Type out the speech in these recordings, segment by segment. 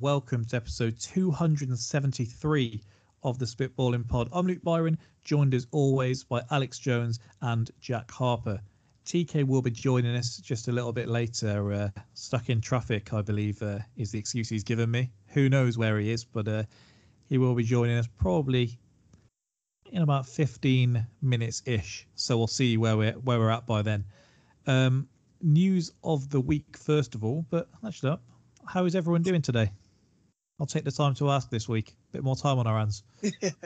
welcome to episode 273 of the Spitballing Pod. I'm Luke Byron, joined as always by Alex Jones and Jack Harper. TK will be joining us just a little bit later. Uh, stuck in traffic, I believe, uh, is the excuse he's given me. Who knows where he is, but uh, he will be joining us probably in about 15 minutes ish. So we'll see where we're where we're at by then. Um, news of the week first of all, but actually, how is everyone doing today? I'll take the time to ask this week. A bit more time on our hands.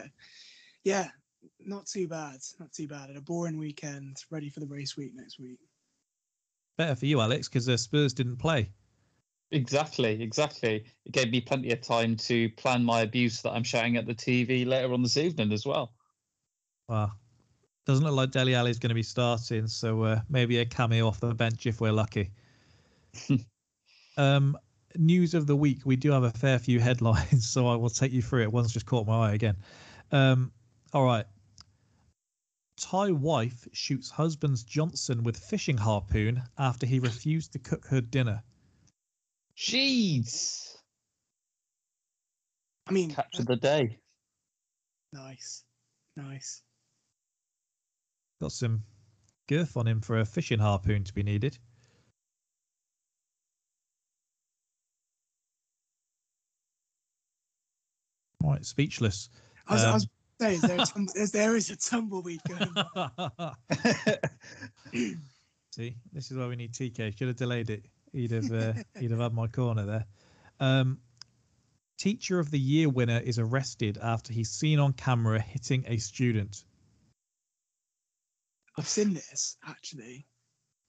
yeah, not too bad. Not too bad. Had a boring weekend. Ready for the race week next week. Better for you, Alex, because the Spurs didn't play. Exactly, exactly. It gave me plenty of time to plan my abuse that I'm shouting at the TV later on this evening as well. Wow. Doesn't look like Dele Alli is going to be starting, so uh, maybe a cameo off the bench if we're lucky. um, news of the week. We do have a fair few headlines, so I will take you through it. One's just caught my eye again. Um, all right. Thai wife shoots husband's Johnson with fishing harpoon after he refused to cook her dinner. Jeez. I mean, capture the day. Nice, nice. Got some girth on him for a fishing harpoon to be needed. Right, speechless. I was, um, I was saying, is there, a tum- is, there is a tumbleweed going See, this is why we need TK. Should have delayed it. He'd have uh, he'd have had my corner there. Um, teacher of the year winner is arrested after he's seen on camera hitting a student. I've seen this actually,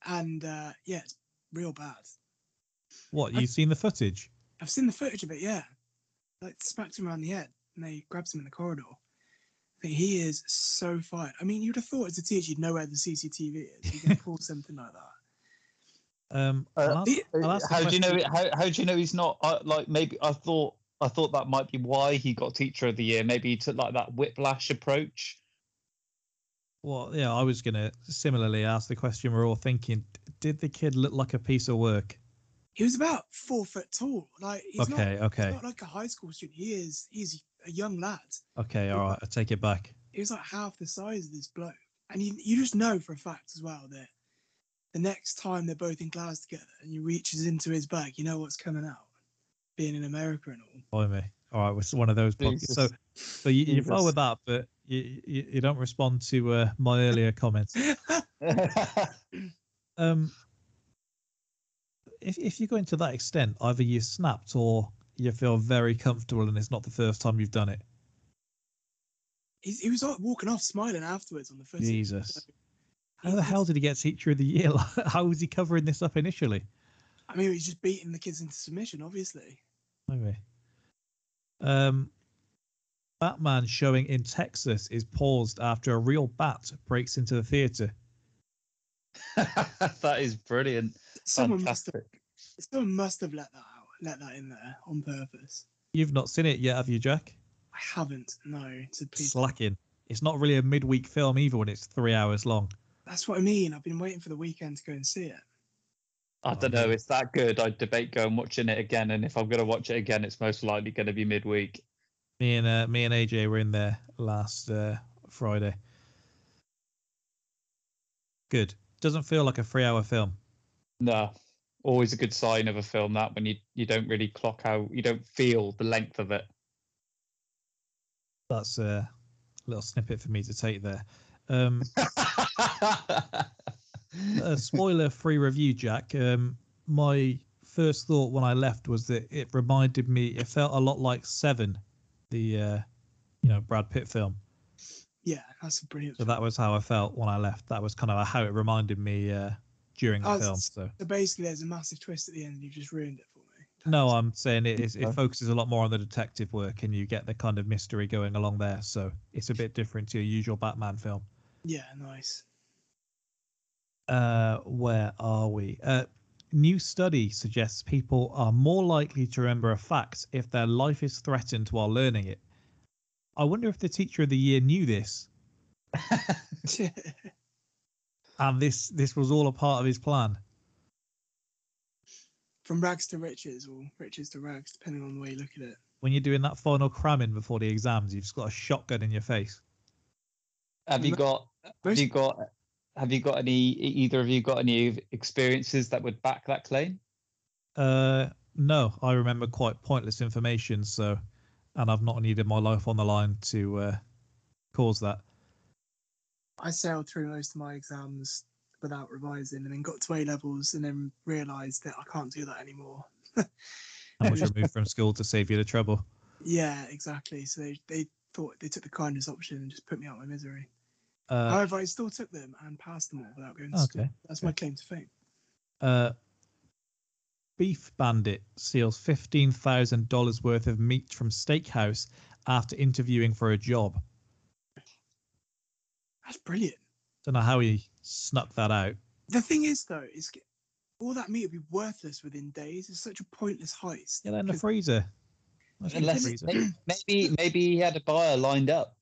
and uh, yeah, it's real bad. What you've seen the footage? I've seen the footage of it. Yeah, like smacks him around the head, and they grabbed him in the corridor. But he is so fired. I mean, you'd have thought as a teacher you'd know where the CCTV is. You can pull something like that. Um, uh, how do you know? How, how do you know he's not? Uh, like maybe I thought I thought that might be why he got Teacher of the Year. Maybe he took like that whiplash approach. Well, yeah, I was gonna similarly ask the question. We're all thinking: Did the kid look like a piece of work? He was about four foot tall. Like he's okay, not, okay. He's not like a high school student. He is. He's a young lad. Okay, all right. I take it back. He was like half the size of this bloke, and you you just know for a fact as well that the next time they're both in class together and he reaches into his bag, you know what's coming out. Being in America and all. By me. All right, it's one of those. Podcasts. So, so you, you follow with that, but you, you, you don't respond to uh, my earlier comments. um, if if you go into that extent, either you snapped or you feel very comfortable, and it's not the first time you've done it. He, he was like walking off smiling afterwards on the first. Jesus. How the hell did he get Teacher of the Year? How was he covering this up initially? I mean, he's just beating the kids into submission, obviously. Maybe. Um, Batman showing in Texas is paused after a real bat breaks into the theater. that is brilliant. Someone Fantastic. must have, someone must have let that out, let that in there on purpose. You've not seen it yet, have you, Jack? I haven't. No, it's a piece. Slacking. It's not really a midweek film either when it's three hours long. That's what I mean. I've been waiting for the weekend to go and see it. I don't know. It's that good. I debate going watching it again, and if I'm going to watch it again, it's most likely going to be midweek. Me and uh, me and AJ were in there last uh, Friday. Good. Doesn't feel like a three-hour film. No, always a good sign of a film that when you you don't really clock out, you don't feel the length of it. That's a little snippet for me to take there. Um, a spoiler-free review, Jack. Um, my first thought when I left was that it reminded me. It felt a lot like Seven, the uh, you know Brad Pitt film. Yeah, that's a brilliant. So film. that was how I felt when I left. That was kind of how it reminded me uh, during the oh, film. So. so basically, there's a massive twist at the end. you've just ruined it for me. No, I'm saying it, is, it focuses a lot more on the detective work, and you get the kind of mystery going along there. So it's a bit different to your usual Batman film. Yeah, nice. Uh, where are we? Uh, new study suggests people are more likely to remember a fact if their life is threatened while learning it. I wonder if the teacher of the year knew this. and this this was all a part of his plan. from rags to riches or riches to rags, depending on the way you look at it. When you're doing that final cramming before the exams, you've just got a shotgun in your face. Have you got? Have you got? Have you got any? Either of you got any experiences that would back that claim? Uh, no, I remember quite pointless information. So, and I've not needed my life on the line to uh, cause that. I sailed through most of my exams without revising, and then got to A levels, and then realised that I can't do that anymore. I was removed from school to save you the trouble. Yeah, exactly. So they they thought they took the kindest option and just put me out of my misery. Uh, However, I still took them and passed them all without going to school. okay. That's my claim to fame. uh, Beef Bandit steals fifteen thousand dollars worth of meat from steakhouse after interviewing for a job. That's brilliant. Don't know how he snuck that out. The thing is, though, is all that meat would be worthless within days. It's such a pointless heist. Yeah, in the 'Cause freezer. In the Unless freezer. maybe, maybe maybe he had a buyer lined up.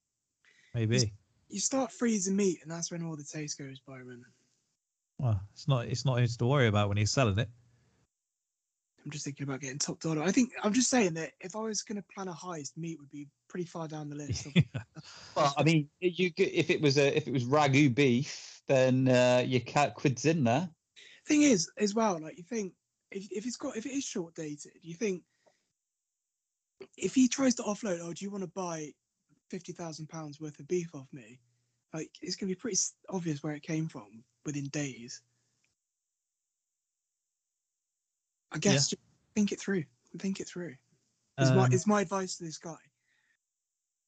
Maybe. you start freezing meat, and that's when all the taste goes, Byron. Well, it's not. It's not his to worry about when he's selling it. I'm just thinking about getting top dollar. I think I'm just saying that if I was going to plan a heist, meat would be pretty far down the list. Of, Well, I mean, you could, if it was a if it was ragu beef, then uh, your cat quids in there. thing is, as well, like you think if if it's got if it is short dated, you think if he tries to offload, oh, do you want to buy fifty thousand pounds worth of beef off me? Like it's going to be pretty obvious where it came from within days. I guess just think it through. Think it through. Is my Um, is my advice to this guy.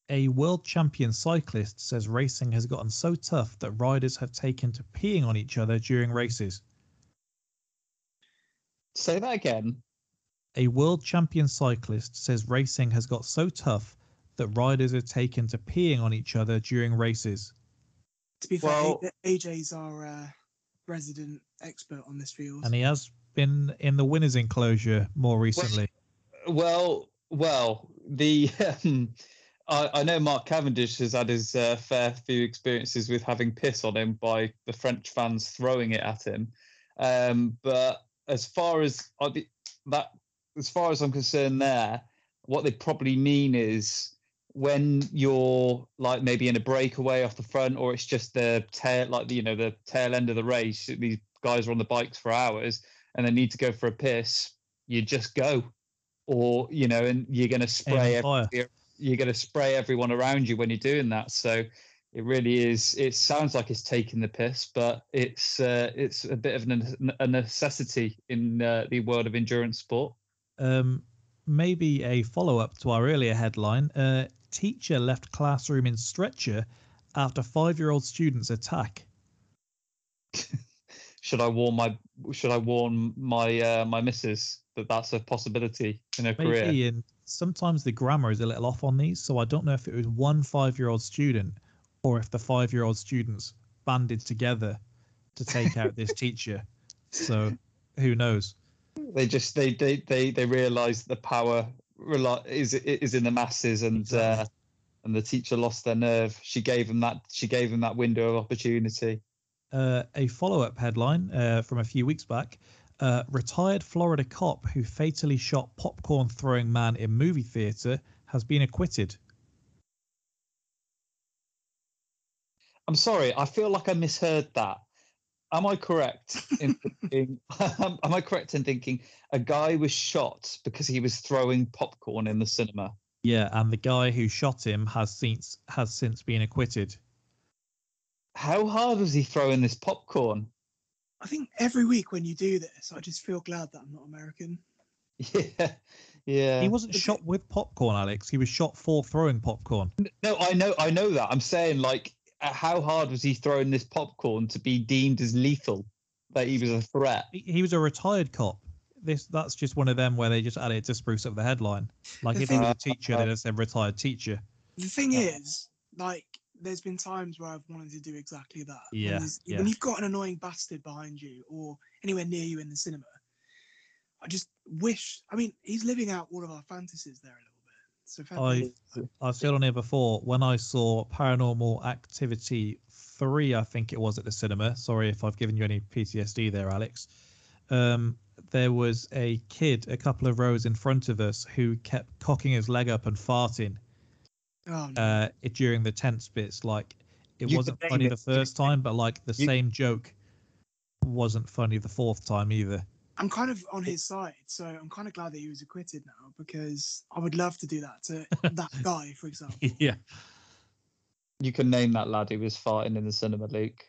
A world champion cyclist says racing has gotten so tough that riders have taken to peeing on each other during races. Say that again. A world champion cyclist says racing has got so tough that riders have taken to peeing on each other during races. To be fair, Well- A- AJ's our uh, resident expert on this field. And he has been in the winners enclosure more recently. Well, well, the um, I, I know Mark Cavendish has had his uh, fair few experiences with having piss on him by the French fans throwing it at him. Um, but as far as thi- that, as far as I'm concerned, there, what they probably mean is when you're like maybe in a breakaway off the front, or it's just the tail, like the, you know the tail end of the race. These guys are on the bikes for hours and they need to go for a piss. You just go or you know, and you're going to spray Aim and ev- you're going to spray everyone around you when you're doing that. So it really is. It sounds like it's taking the piss, but it's uh, it's a bit of an, a necessity in uh, the world of endurance sport. Um, maybe a follow up to our earlier headline. Uh, teacher left classroom in stretcher after five year old students attack. Should I warn my Should I warn my uh, my missus that that's a possibility in her career? Maybe, and sometimes the grammar is a little off on these, so I don't know if it was one five year old student or if the five year old students banded together to take out this teacher. So who knows? They just they they they they realise the power is is in the masses, and uh, and the teacher lost their nerve. She gave them that she gave them that window of opportunity. Uh, a follow up headline uh, from a few weeks back. Uh, retired Florida cop who fatally shot popcorn throwing man in movie theater has been acquitted. I'm sorry, I feel like I misheard that. Am I correct in thinking? am I correct in thinking a guy was shot because he was throwing popcorn in the cinema? Yeah, and the guy who shot him has since has since been acquitted. How hard was he throwing this popcorn? I think every week when you do this, I just feel glad that I'm not American. Yeah, yeah. He wasn't shot with popcorn, Alex. He was shot for throwing popcorn. No, I know, I know that. I'm saying like, uh, how hard was he throwing this popcorn to be deemed as lethal? That he was a threat. He, he was a retired cop. This that's just one of them where they just added to spruce up the headline. Like The if he was a thing- teacher, they just said retired teacher. The thing Yeah. is, like, there's been times where I've wanted to do exactly that. Yeah, there's- yeah. When you've got an annoying bastard behind you or anywhere near you in the cinema, I just wish. I mean, he's living out all of our fantasies there a little bit. So I. I've said on here before when I saw Paranormal Activity three, I think it was at the cinema. Sorry if I've given you any PTSD there, Alex. um, there was a kid a couple of rows in front of us who kept cocking his leg up and farting Oh, no. uh, it, during the tense bits. Like it You wasn't funny name the first time, but like the You- same joke wasn't funny the fourth time either. I'm kind of on his side, so I'm kind of glad that he was acquitted now because I would love to do that to that guy, for example. yeah, You can name that lad who was farting in the cinema, Luke.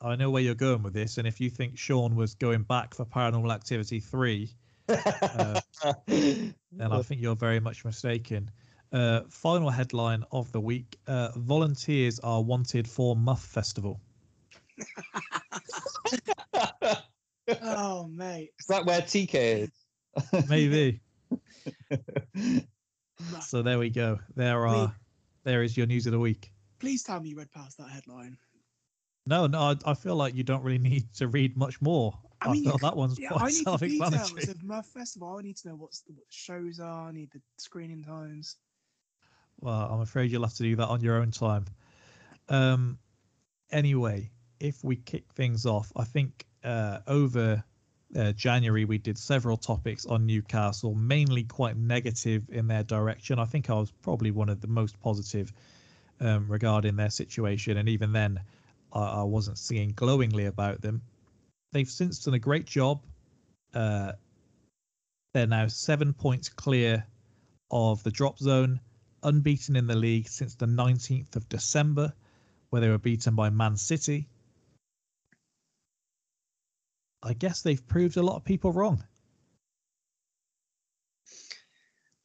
I know where you're going with this, and if you think Sean was going back for Paranormal Activity three, Uh, then I think you're very much mistaken. Uh, final headline of the week: uh, Volunteers are wanted for Muff Festival. Oh, mate. Is that where TK is? Maybe. So there we go. There are. There is your news of the week. Please tell me you read past that headline. No, no, I, I feel like you don't really need to read much more. I I, mean, you feel c- that one's Yeah, quite I need the details of Muff Festival. I need to know what's the, what the shows are. I need the screening times. Well, I'm afraid you'll have to do that on your own time. Um, anyway, if we kick things off, I think uh, over uh, January we did several topics on Newcastle, mainly quite negative in their direction. I think I was probably one of the most positive um, regarding their situation, and even then, I, I wasn't singing glowingly about them. They've since done a great job. Uh, they're now seven points clear of the drop zone unbeaten in the league since the 19th of December, where they were beaten by Man City. I guess they've proved a lot of people wrong.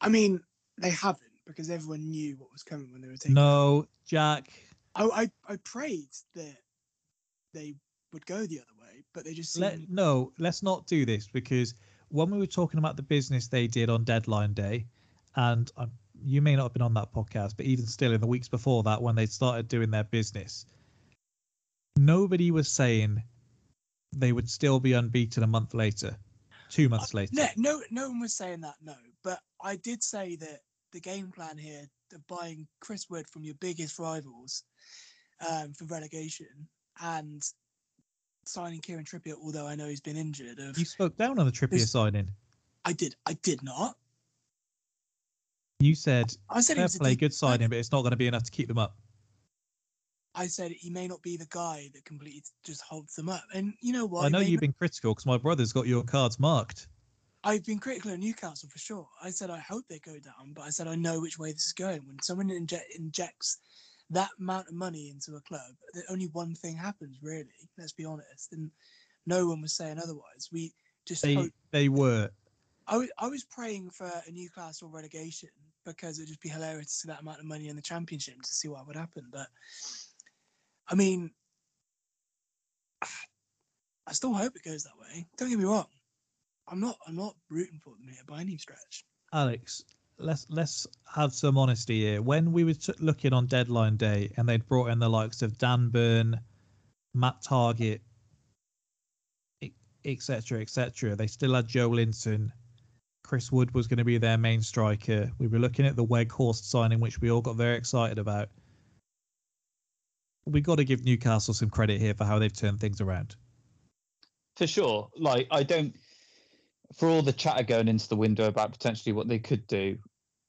I mean, they haven't because everyone knew what was coming when they were taking. No, Jack. I, I, I prayed that they would go the other way, but they just Let, no, let's not do this because when we were talking about the business they did on deadline day, and um, you may not have been on that podcast, but even still in the weeks before that, when they started doing their business, nobody was saying they would still be unbeaten a month later, two months later. No, no, no one was saying that. No, but I did say that the game plan here of buying Chris Wood from your biggest rivals um, for relegation and signing Kieran Trippier, although I know he's been injured. Of You spoke down on the Trippier This- signing. I did, I did not. You said I said fair play, good signing, but it's not going to be enough to keep them up. I said he may not be the guy that completely just holds them up. And you know what? I know you've been critical because my brother's got your cards marked. I've been critical of Newcastle for sure. I said I hope they go down, but I said I know which way this is going. When someone inject, injects that amount of money into a club, that only one thing happens, really. Let's be honest. And no one was saying otherwise. We just They hope. they were. I was, I was praying for a Newcastle relegation because it'd just be hilarious to see that amount of money in the championship to see what would happen. But I mean, I still hope it goes that way. Don't get me wrong. I'm not. I'm not rooting for them here by any stretch. Alex, let's let's have some honesty here. When we were t- looking on deadline day and they'd brought in the likes of Dan Burn, Matt Targett, etc., etc., they still had Joelinton. Chris Wood was going to be their main striker. We were looking at the Weghorst signing, which we all got very excited about. We got to give Newcastle some credit here for how they've turned things around. For sure. Like, I don't, for all the chatter going into the window about potentially what they could do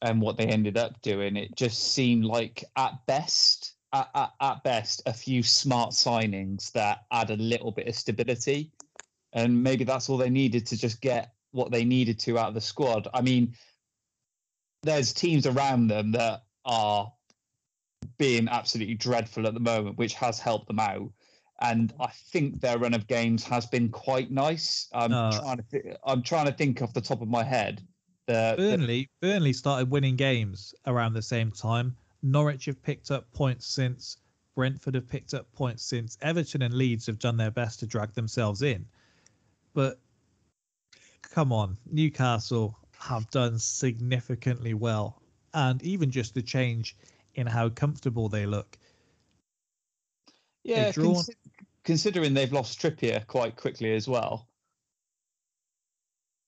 and what they ended up doing, it just seemed like at best, at, at, at best, a few smart signings that add a little bit of stability. And maybe that's all they needed to just get what they needed to out of the squad. I mean, there's teams around them that are being absolutely dreadful at the moment, which has helped them out. And I think their run of games has been quite nice. I'm Uh, trying to th- I'm trying to think off the top of my head. The, the- Burnley, Burnley started winning games around the same time. Norwich have picked up points since. Brentford have picked up points since. Everton and Leeds have done their best to drag themselves in. But come on, Newcastle have done significantly well. And even just the change in how comfortable they look. yeah, drawn- consi- considering they've lost Trippier quite quickly as well.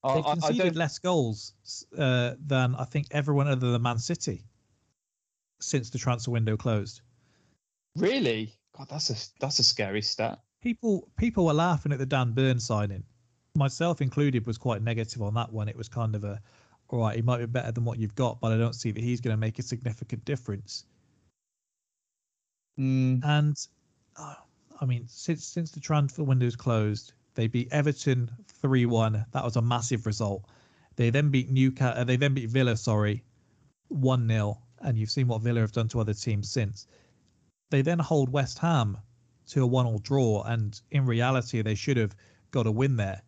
I, They've I- I conceded don't less goals uh, than I think everyone other than Man City since the transfer window closed. really. God, that's a that's a scary stat. people people were laughing at the Dan Burn signing myself included, was quite negative on that one. It was kind of a, all right, he might be better than what you've got, but I don't see that he's going to make a significant difference. Mm, And uh, I mean, since since the transfer window's closed, they beat Everton three one. That was a massive result. They then beat Newcastle. Uh, they then beat Villa. Sorry, one 0 And you've seen what Villa have done to other teams since. They then hold West Ham to a one-all draw, and in reality, they should have got a win there.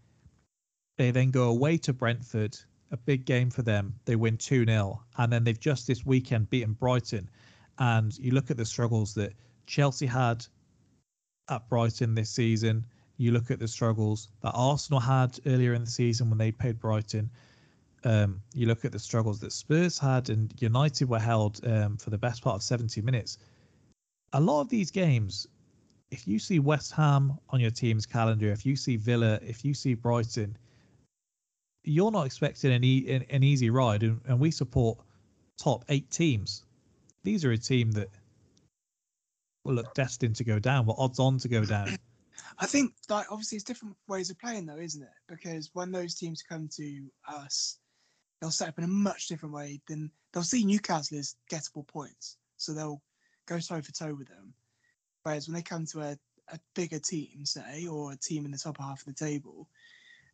They then go away to Brentford, a big game for them. They win 2 0. And then they've just this weekend beaten Brighton. And you look at the struggles that Chelsea had at Brighton this season. You look at the struggles that Arsenal had earlier in the season when they played Brighton. Um, you look at the struggles that Spurs had, and United were held um, for the best part of 70 minutes. A lot of these games, if you see West Ham on your team's calendar, if you see Villa, if you see Brighton, you're not expecting an, e- an, an easy ride. And, and we support top eight teams. These are a team that will look destined to go down, were odds on to go down. I think like obviously it's different ways of playing though, isn't it? Because when those teams come to us, they'll set up in a much different way than they'll see Newcastle as gettable points, so they'll go toe for toe with them. Whereas when they come to a, a bigger team, say, or a team in the top half of the table,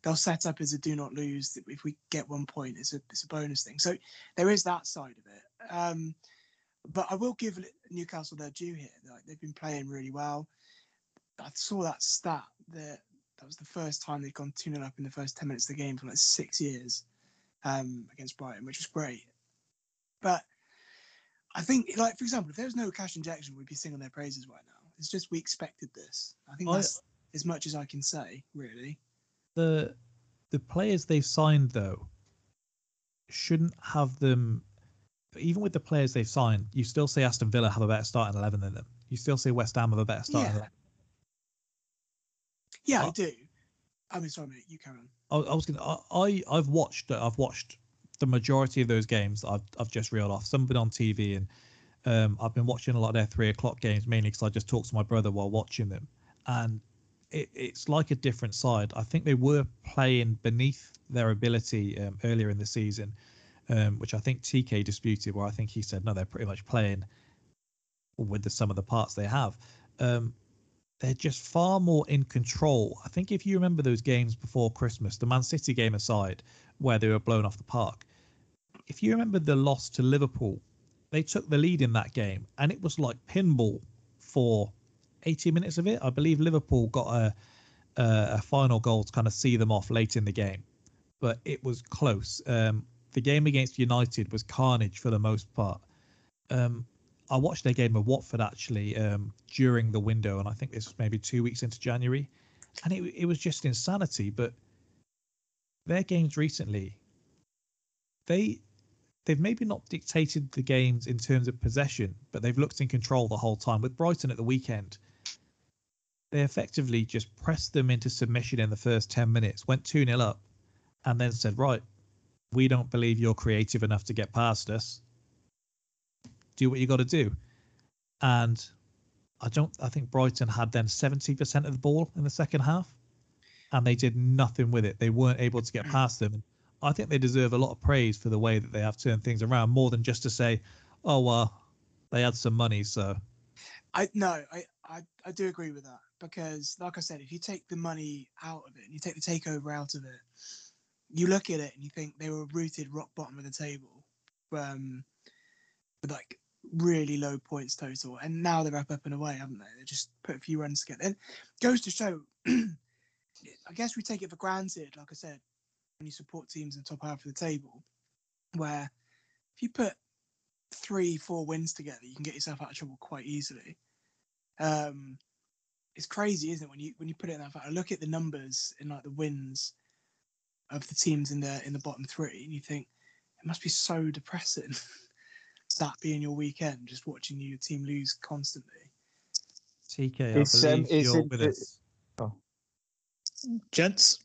they'll set up as a do not lose. If we get one point, it's a it's a bonus thing. So there is that side of it. Um, but I will give Newcastle their due here. Like they've been playing really well. I saw that stat that that was the first time they'd gone 2 0 up in the first 10 minutes of the game for like six years um, against Brighton, which was great. But I think, like, for example, if there was no cash injection, we'd be singing their praises right now. It's just we expected this. I think I- that's as much as I can say, really. The the players they've signed though shouldn't have them even with the players they've signed you still say aston villa have a better starting 11 than them you still say west ham have a better starting Yeah. 11 Yeah, I do. I mean, sorry, mate, you carry on. I, I was gonna I, I i've watched i've watched the majority of those games that I've, I've just reeled off some have been on tv and um, i've been watching a lot of their three o'clock games mainly because i just talked to my brother while watching them and it, it's like a different side i think they were playing beneath their ability um, earlier in the season um, which i think tk disputed where i think he said no they're pretty much playing with the sum of the parts they have um, they're just far more in control. I think if you remember those games before Christmas, the Man City game aside, where they were blown off the park, if you remember the loss to Liverpool, they took the lead in that game and it was like pinball for 80 minutes of it. I believe Liverpool got a, a, a final goal to kind of see them off late in the game, but it was close. Um, the game against United was carnage for the most part. Um, I watched their game with Watford actually um, during the window, and I think this was maybe two weeks into January, and it it was just insanity. But their games recently, they they've maybe not dictated the games in terms of possession, but they've looked in control the whole time. With Brighton at the weekend, they effectively just pressed them into submission in the first ten minutes, went two 0 up, and then said, "Right, we don't believe you're creative enough to get past us." do what you got to do. And I don't. I think Brighton had then seventy percent of the ball in the second half, and they did nothing with it. They weren't able to get past them. I think they deserve a lot of praise for the way that they have turned things around, more than just to say, "Oh well, they had some money, so." I no, I, I I do agree with that because, like I said, if you take the money out of it and you take the takeover out of it, you look at it and you think they were rooted rock bottom of the table, um, with like really low points total, and now they're up, up and away, haven't they? They just put a few runs together. And goes to show, I guess we take it for granted, like I said, when you support teams in the top half of the table, where if you put three, four wins together, you can get yourself out of trouble quite easily. Um, it's crazy, isn't it? When you when you put it in that fact, I look at the numbers and like the wins of the teams in the in the bottom three, and you think it must be so depressing that being your weekend, just watching your team lose constantly. TK, I It's, um, believe it's you're with the- us. Gents,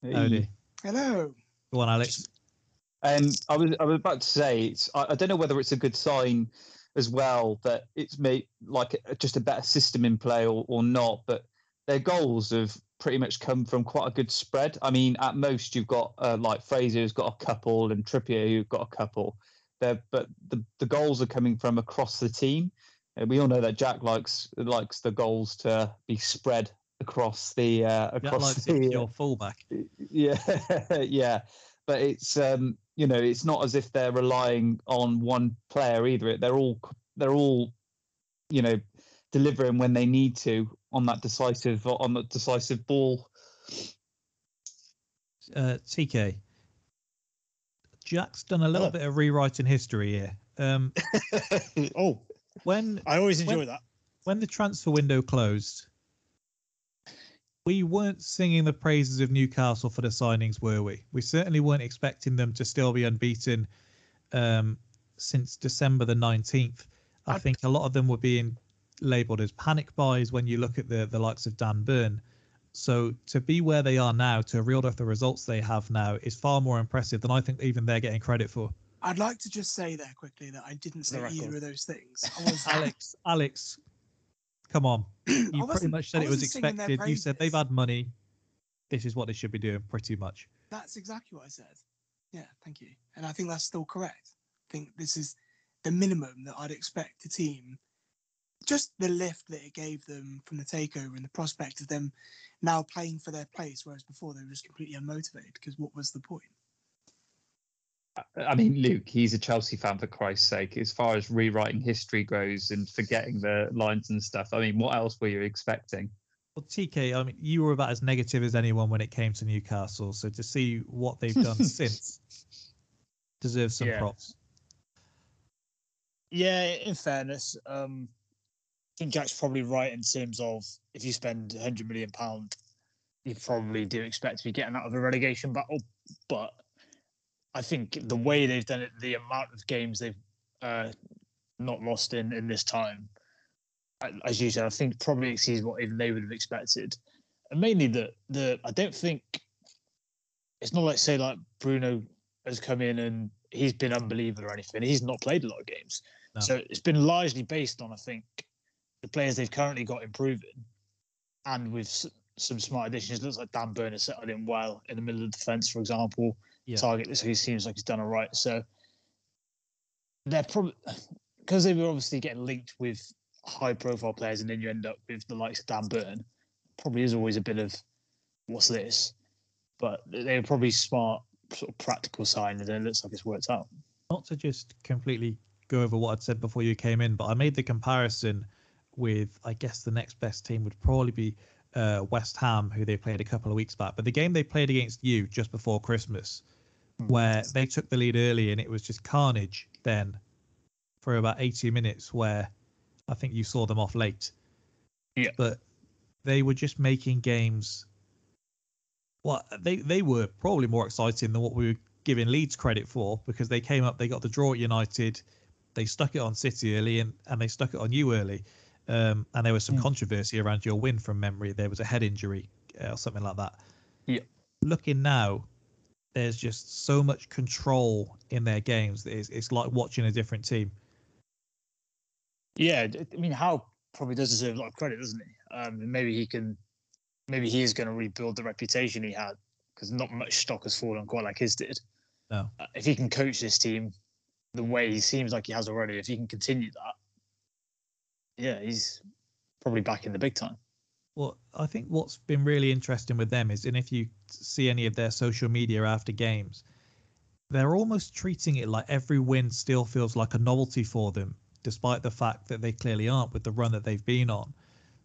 Howdy. Hello. Go on, Alex. Um, I was I was about to say it's I, I don't know whether it's a good sign as well that it's made like just a better system in play or, or not, but their goals have pretty much come from quite a good spread. I mean, at most you've got uh, like Fraser who's got a couple and Trippier who've got a couple. There, but the, the goals are coming from across the team. And we all know that Jack likes likes the goals to be spread across the uh, across the uh, your fullback. yeah yeah but it's um you know it's not as if they're relying on one player either they're all they're all you know delivering when they need to on that decisive on the decisive ball Uh, TK. Jack's done a little Oh. bit of rewriting history here. Um, Oh, when I always enjoy When- that. when the transfer window closed, we weren't singing the praises of Newcastle for the signings, were we? We certainly weren't expecting them to still be unbeaten um, since December the 19th. I I'd- think a lot of them were being labelled as panic buys when you look at the, the likes of Dan Burn. So to be where they are now, to reel off the results they have now, is far more impressive than I think even they're getting credit for. I'd like to just say there quickly that I didn't say either of those things. I was Alex, Alex, come on. You pretty much said it was wasn't singing their expected. You said they've had money. This is what they should be doing, pretty much. That's exactly what I said. Yeah, thank you. And I think that's still correct. I think this is the minimum that I'd expect a team. Just the lift that it gave them from the takeover and the prospect of them now playing for their place, whereas before they were just completely unmotivated. Because what was the point? I mean luke he's a chelsea fan for christ's sake as far as rewriting history goes and forgetting the lines and stuff i mean what else were you expecting Well, TK, I mean, you were about as negative as anyone when it came to Newcastle. So to see what they've done since deserves some Yeah. props. Yeah, in fairness, um, I think Jack's probably right in terms of if you spend 100 million pound, you probably do expect to be getting out of a relegation battle. But I think the way they've done it, the amount of games they've uh, not lost in in this time, as you said, I think probably exceeds what even they would have expected. And mainly the the I don't think it's not like say like Bruno has come in and he's been unbelievable or anything. He's not played a lot of games. No. So it's been largely based on, I think, the players they've currently got improving, and with some smart additions. It looks like Dan Burner settled in well in the middle of the defence, for example. Yeah. Targett this, he seems like he's done all right. So they're probably because they were obviously getting linked with high-profile players, and then you end up with the likes of Dan Burton. Probably is always a bit of what's this, but they were probably smart, sort of practical sign, and it looks like it's worked out. Not to just completely go over what I'd said before you came in, but I made the comparison with, I guess, the next best team would probably be uh, West Ham, who they played a couple of weeks back. But the game they played against you just before Christmas, where they took the lead early and it was just carnage then for about 80 minutes, where I think you saw them off late. Yeah. But they were just making games. Well, they, they were probably more exciting than what we were giving Leeds credit for because they came up, they got the draw at United, they stuck it on City early, and, and they stuck it on you early. Um, and there was some Mm. controversy around your win from memory. There was a head injury uh, or something like that. Yeah. Looking now, there's just so much control in their games that it's, it's like watching a different team. Yeah, I mean, Howe probably does deserve a lot of credit, doesn't he? Um, maybe he can, maybe he is going to rebuild the reputation he had because not much stock has fallen quite like his did. No. Uh, if he can coach this team the way he seems like he has already, if he can continue that, yeah, he's probably back in the big time. Well, I think what's been really interesting with them is, and if you see any of their social media after games, they're almost treating it like every win still feels like a novelty for them, despite the fact that they clearly aren't with the run that they've been on.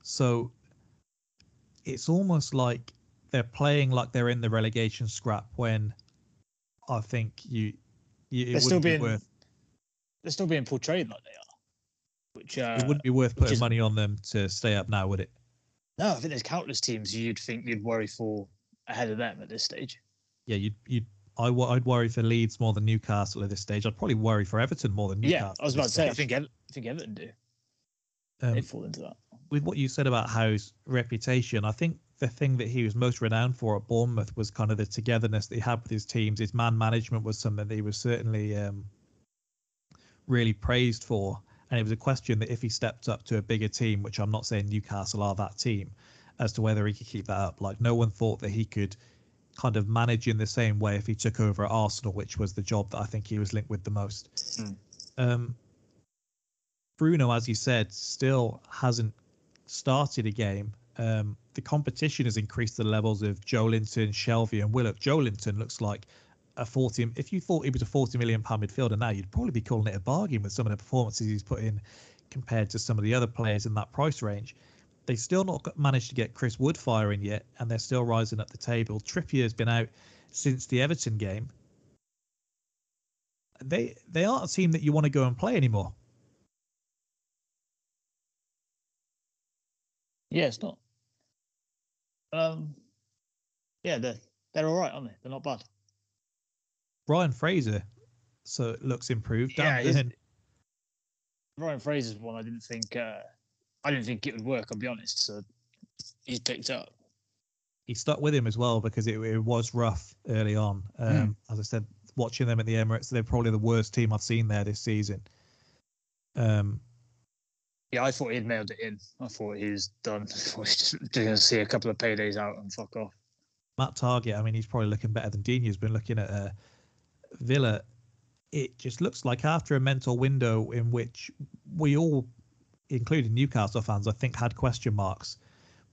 So it's almost like they're playing like they're in the relegation scrap when I think you, you it They're still wouldn't be being worth they're still being portrayed like they are, which uh, it wouldn't be worth putting is- money on them to stay up now, would it? No, I think there's countless teams you'd think you'd worry for ahead of them at this stage. Yeah, you'd you'd I wo- I'd worry for Leeds more than Newcastle at this stage. I'd probably worry for Everton more than Newcastle. Yeah, I was about to say, I think Ever- I think Everton do. Um, they fall into that. with what you said about Howe's reputation, I think the thing that he was most renowned for at Bournemouth was kind of the togetherness that he had with his teams. His man management was something that he was certainly um, really praised for. And it was a question that if he stepped up to a bigger team, which I'm not saying Newcastle are that team, as to whether he could keep that up. Like no one thought that he could kind of manage in the same way if he took over at Arsenal, which was the job that I think he was linked with the most. Mm. Um, Bruno, as you said, still hasn't started a game. Um, the competition has increased the levels of Joelinton, Shelvey, and Willock. Joelinton looks like a 40. If you thought he was a 40 million pound midfielder now, you'd probably be calling it a bargain with some of the performances he's put in compared to some of the other players in that price range. They still not managed to get Chris Wood firing yet, and they're still rising up the table. Trippier's been out since the Everton game. They they aren't a team that you want to go and play anymore. Yeah, it's not. Um, yeah, they're they're all right, aren't they? They're not bad. Ryan Fraser, so it looks improved. Yeah, Dan he's- Ryan Fraser's one. I didn't think. Uh, I didn't think it would work. I'll be honest. So he's picked up. he stuck with him as well because it, it was rough early on. Um, As I said, watching them at the Emirates, they're probably the worst team I've seen there this season. Um, Yeah, I thought he'd mailed it in. I thought he was done. I thought he was just going to see a couple of paydays out and fuck off. Matt Targett, I mean, he's probably looking better than Digne's been looking at uh, Villa. It just looks like after a mental window in which we all, including Newcastle fans, I think had question marks.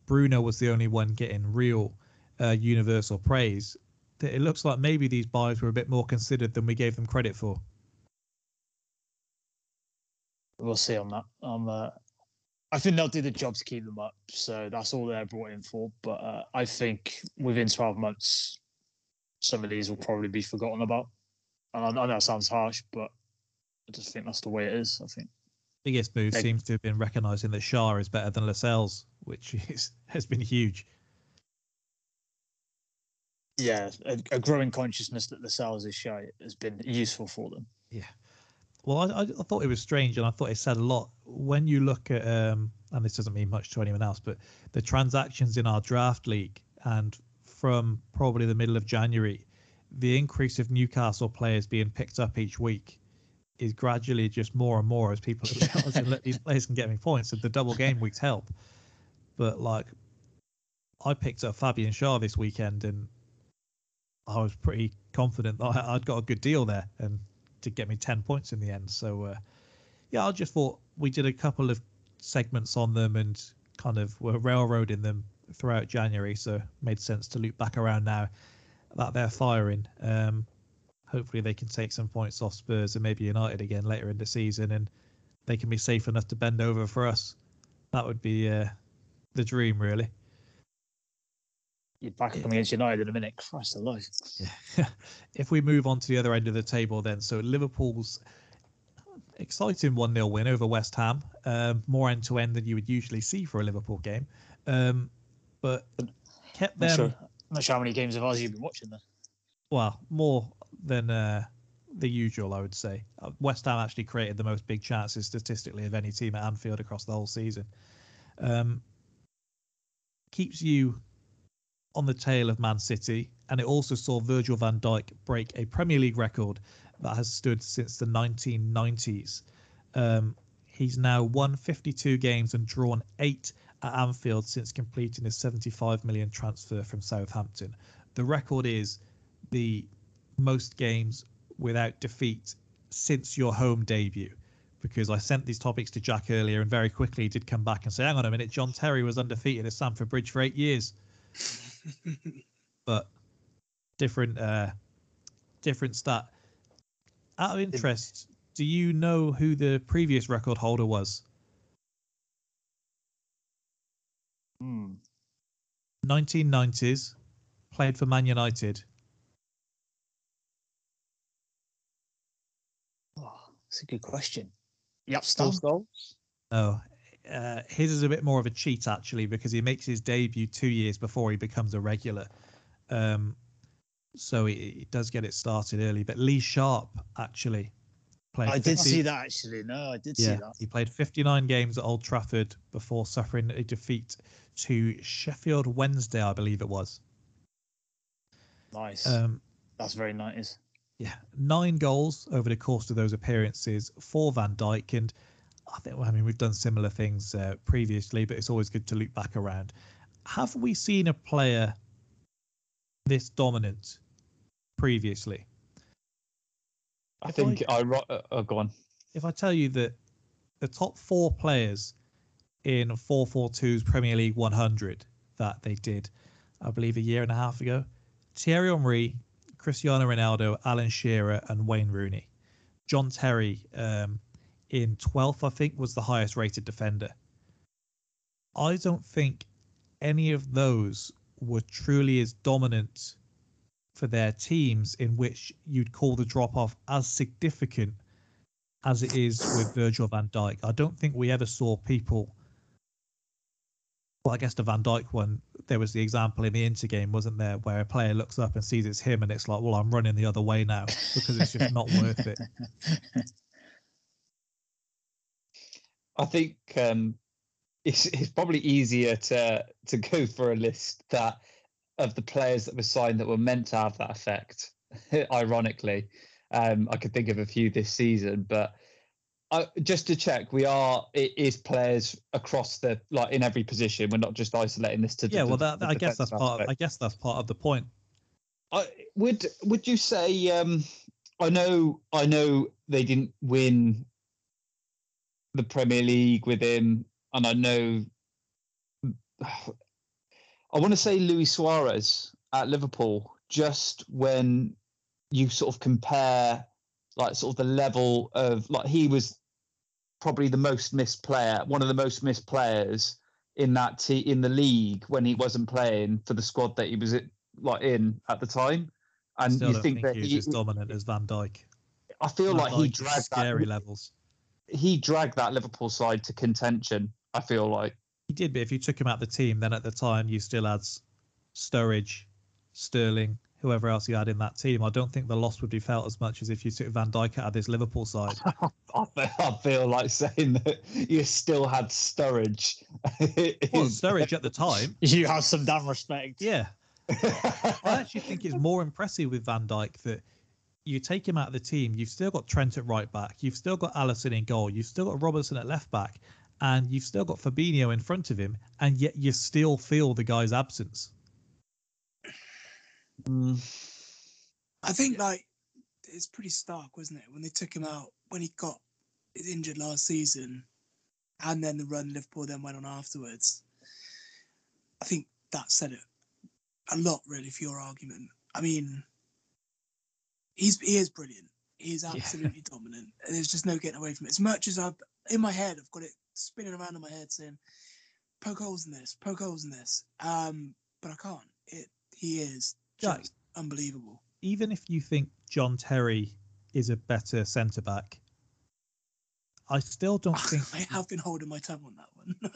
Bruno was the only one getting real uh, universal praise. That it looks like maybe these buys were a bit more considered than we gave them credit for. We'll see on that. Uh, I think they'll do the job to keep them up. So that's all they're brought in for. But uh, I think within 12 months, some of these will probably be forgotten about. And I, I know that sounds harsh, but I just think that's the way it is. I think. biggest move Like- seems to have been recognizing that Schär is better than Lascelles, which is has been huge. Yeah, a, a growing consciousness that sales is shy has been useful for them. Yeah. Well, I, I, I thought it was strange, and I thought it said a lot when you look at, um, and this doesn't mean much to anyone else, but the transactions in our draft league, and from probably the middle of January, the increase of Newcastle players being picked up each week is gradually just more and more as people are that these players can get me points, and the double game weeks help. But like, I picked up Fabian Schär this weekend, and I was pretty confident that I, I'd got a good deal there, and to get me 10 points in the end. So, uh, yeah, I just thought we did a couple of segments on them and kind of were railroading them throughout January. So, it made sense to loop back around now that they're firing. Um, hopefully, they can take some points off Spurs and maybe United again later in the season and they can be safe enough to bend over for us. That would be uh, the dream, really. You're back up against United in a minute. Christ alive. Yeah. if we move on to the other end of the table, then so Liverpool's exciting one 0 win over West Ham, um, more end to end than you would usually see for a Liverpool game, um, but kept them sure. I'm not sure how many games of ours you've been watching then. well more than uh, the usual, I would say. Uh, West Ham actually created the most big chances statistically of any team at Anfield across the whole season. Um, keeps you on the tail of Man City, and it also saw Virgil van Dijk break a Premier League record that has stood since the 1990s. Um, he's now won 52 games and drawn eight at Anfield since completing his 75 million transfer from Southampton. The record is the most games without defeat since your home debut. Because I sent these topics to Jack earlier and very quickly he did come back and say, hang on a minute, John Terry was undefeated at Stamford Bridge for eight years. but different uh different stat. Out of interest, do you know who the previous record holder was? Hmm. 1990s, played for Man United. Oh, that's a good question. Yep, still Scholes? Oh, uh, his is a bit more of a cheat actually because he makes his debut two years before he becomes a regular. Um, so he, he does get it started early. But Lee Sharpe actually played. I did 50 see that actually. No, I did see that. he played 59 games at Old Trafford before suffering a defeat to Sheffield Wednesday, I believe it was. Nice. Um, That's very nice. yeah, nine goals over the course of those appearances for Van Dijk, and I think I mean we've done similar things uh, previously, but it's always good to loop back around. have we seen a player this dominant previously? I If think I, ro- uh, oh, go on. If I tell you that the top four players in 442's Premier League 100 that they did, I believe, a year and a half ago Thierry Henry, Cristiano Ronaldo, Alan Shearer, and Wayne Rooney. John Terry um, in 12th, I think, was the highest rated defender. I don't think any of those were truly as dominant for their teams in which you'd call the drop off as significant as it is with Virgil van Dijk. I don't think we ever saw people. Well, I guess the Van Dijk one, there was the example in the Inter game, wasn't there, where a player looks up and sees it's him and it's like, well, I'm running the other way now because it's just not worth it. I think um, it's it's probably easier to to go for a list that of the players that were signed that were meant to have that effect. Ironically, um, I could think of a few this season, but I, just to check, we are it is players across the like in every position. We're not just isolating this to the- Yeah, well, that, the I guess that's part. Of. I guess that's part of the point. I, would would you say? Um, I know, I know they didn't win the Premier League with him, and I know. I want to say Luis Suarez at Liverpool. Just when you sort of compare, like sort of the level of like he was probably the most missed player, one of the most missed players in that te- in the league when he wasn't playing for the squad that he was at, like in at the time. And Still you think, think, that he was he, as dominant as Van Dijk. I feel Van like he Dijk is dragged scary that, levels. he dragged that Liverpool side to contention. I feel like He did, but if you took him out the team, then at the time you still had Sturridge, Sterling, whoever else you had in that team. I don't think the loss would be felt as much as if you took Van Dijk out of this Liverpool side. I feel, I feel like saying that you still had Sturridge. well, Sturridge at the time, You have some damn respect. yeah. I actually think it's more impressive with Van Dijk that you take him out of the team, you've still got Trent at right back, you've still got Alisson in goal, you've still got Robertson at left back, and you've still got Fabinho in front of him, and yet you still feel the guy's absence. Mm, I think like it's pretty stark, wasn't it, when they took him out when he got injured last season, and then the run Liverpool then went on afterwards. I think that said it a lot, really, for your argument. I mean, he's he is brilliant. He is Yeah. absolutely dominant, and there's just no getting away from it. As much as I've in my head, I've got it spinning around in my head saying, "Poke holes in this, poke holes in this," um, but I can't. It he is Yeah. just unbelievable. even if you think John Terry is a better centre back, I still don't think. I have been holding my tongue on that one.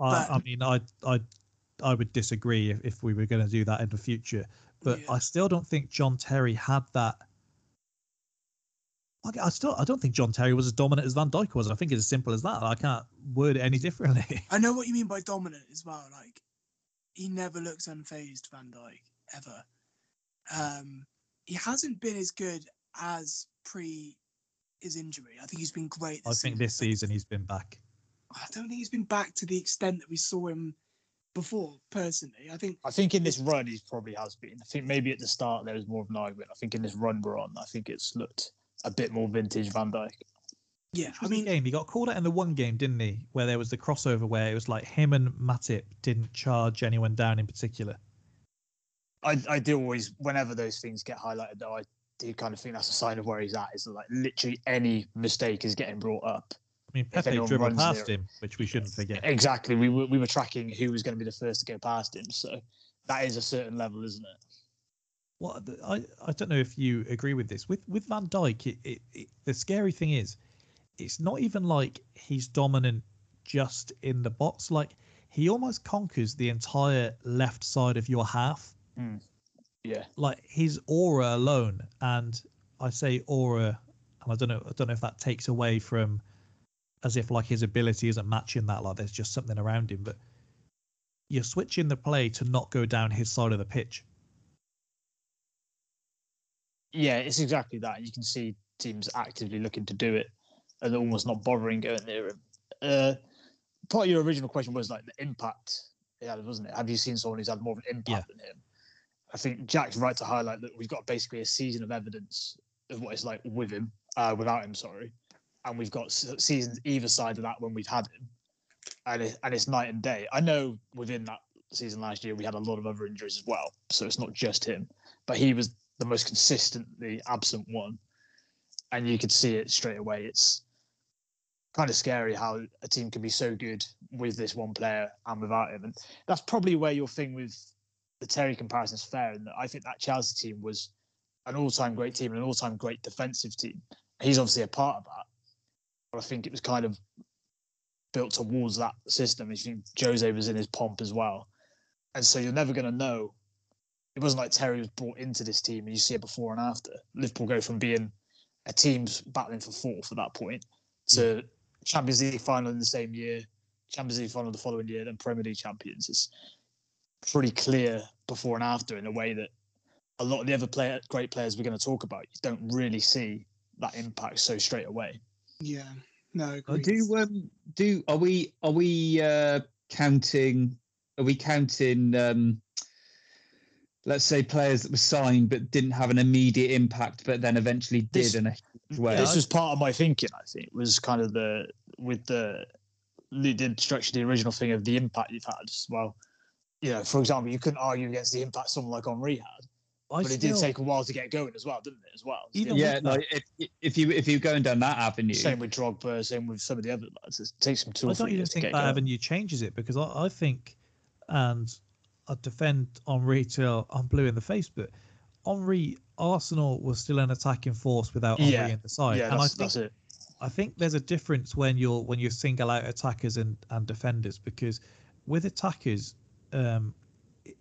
I, but- I mean, I, I, I would disagree if, if we were going to do that in the future. But Yeah. I still don't think John Terry had that. I, I still, I don't think John Terry was as dominant as Van Dijk was. I think it's as simple as that. I can't word it any differently. I know what you mean by dominant as well. Like he never looks unfazed, Van Dijk ever. Um, he hasn't been as good as pre his injury. I think he's been great. I think this season he's been back. I don't think he's been back to the extent that we saw him before. Personally, I think I think in this run he probably has been. I think maybe at the start there was more of an argument. I think in this run we're on, I think it's looked a bit more vintage Van Dijk. yeah. I mean, game he got called out in the one game, didn't he? Where there was the crossover where it was like him and Matip didn't charge anyone down in particular. I, I do always, whenever those things get highlighted, though, I do kind of think that's a sign of where he's at. Is like literally any mistake is getting brought up. I mean, Pepe dribbled past near- him, which we shouldn't forget. Exactly. We were we were tracking who was going to be the first to go past him. So that is a certain level, isn't it? The- I I don't know if you agree with this. With with Van Dijk, it, it, it, the scary thing is, it's not even like he's dominant just in the box. Like he almost conquers the entire left side of your half. Yeah. Like his aura alone, and I say aura, and I don't know I don't know if that takes away from, as if like his ability isn't matching that. Like there's just something around him, but you're switching the play to not go down his side of the pitch. Yeah, it's exactly that. You can see teams actively looking to do it and almost not bothering going near him. Uh, part of your original question was like the impact yeah, wasn't it? Have you seen someone who's had more of an impact than him? I think Jack's right to highlight that we've got basically a season of evidence of what it's like with him, uh, without him, sorry, and we've got seasons either side of that when we've had him, and it, and it's night and day. I know within that season last year we had a lot of other injuries as well, so it's not just him, but he was the most consistently absent one, and you could see it straight away. It's kind of scary how a team can be so good with this one player and without him, and that's probably where your thing with the Terry comparison is fair. And I think that Chelsea team was an all-time great team and an all-time great defensive team. He's obviously a part of that, but I think it was kind of built towards that system. I think Jose was in his pomp as well, and so you're never going to know. It wasn't like Terry was brought into this team, and you see it before and after. Liverpool go from being a team battling for fourth at that point to Champions League final in the same year, Champions League final the following year, then Premier League champions. It's pretty clear before and after in a way that a lot of the other player, great players we're going to talk about, you don't really see that impact so straight away. Yeah. No, I agreed. do um do are we are we uh counting are we counting um let's say players that were signed but didn't have an immediate impact but then eventually did This- in a huge way. this was part of my thinking. I think was kind of the with the the did structure the original thing of the impact you've had. As well, you know, for example, you couldn't argue against the impact someone like Henry had, I but it did take a while to get going as well, didn't it? As well, Even Yeah. yeah, no, if, if you if you're going down that avenue, Same with Drogba, same with some of the other lads. It takes them two I or don't three even think that going. avenue changes it because I, I think, and I defend Henry till I'm blue in the face, but Henry Arsenal was still an attacking force without Henry Yeah, in the side, yeah, and I think that's it. I think there's a difference when you're when you single out attackers and and defenders because with attackers, um, it,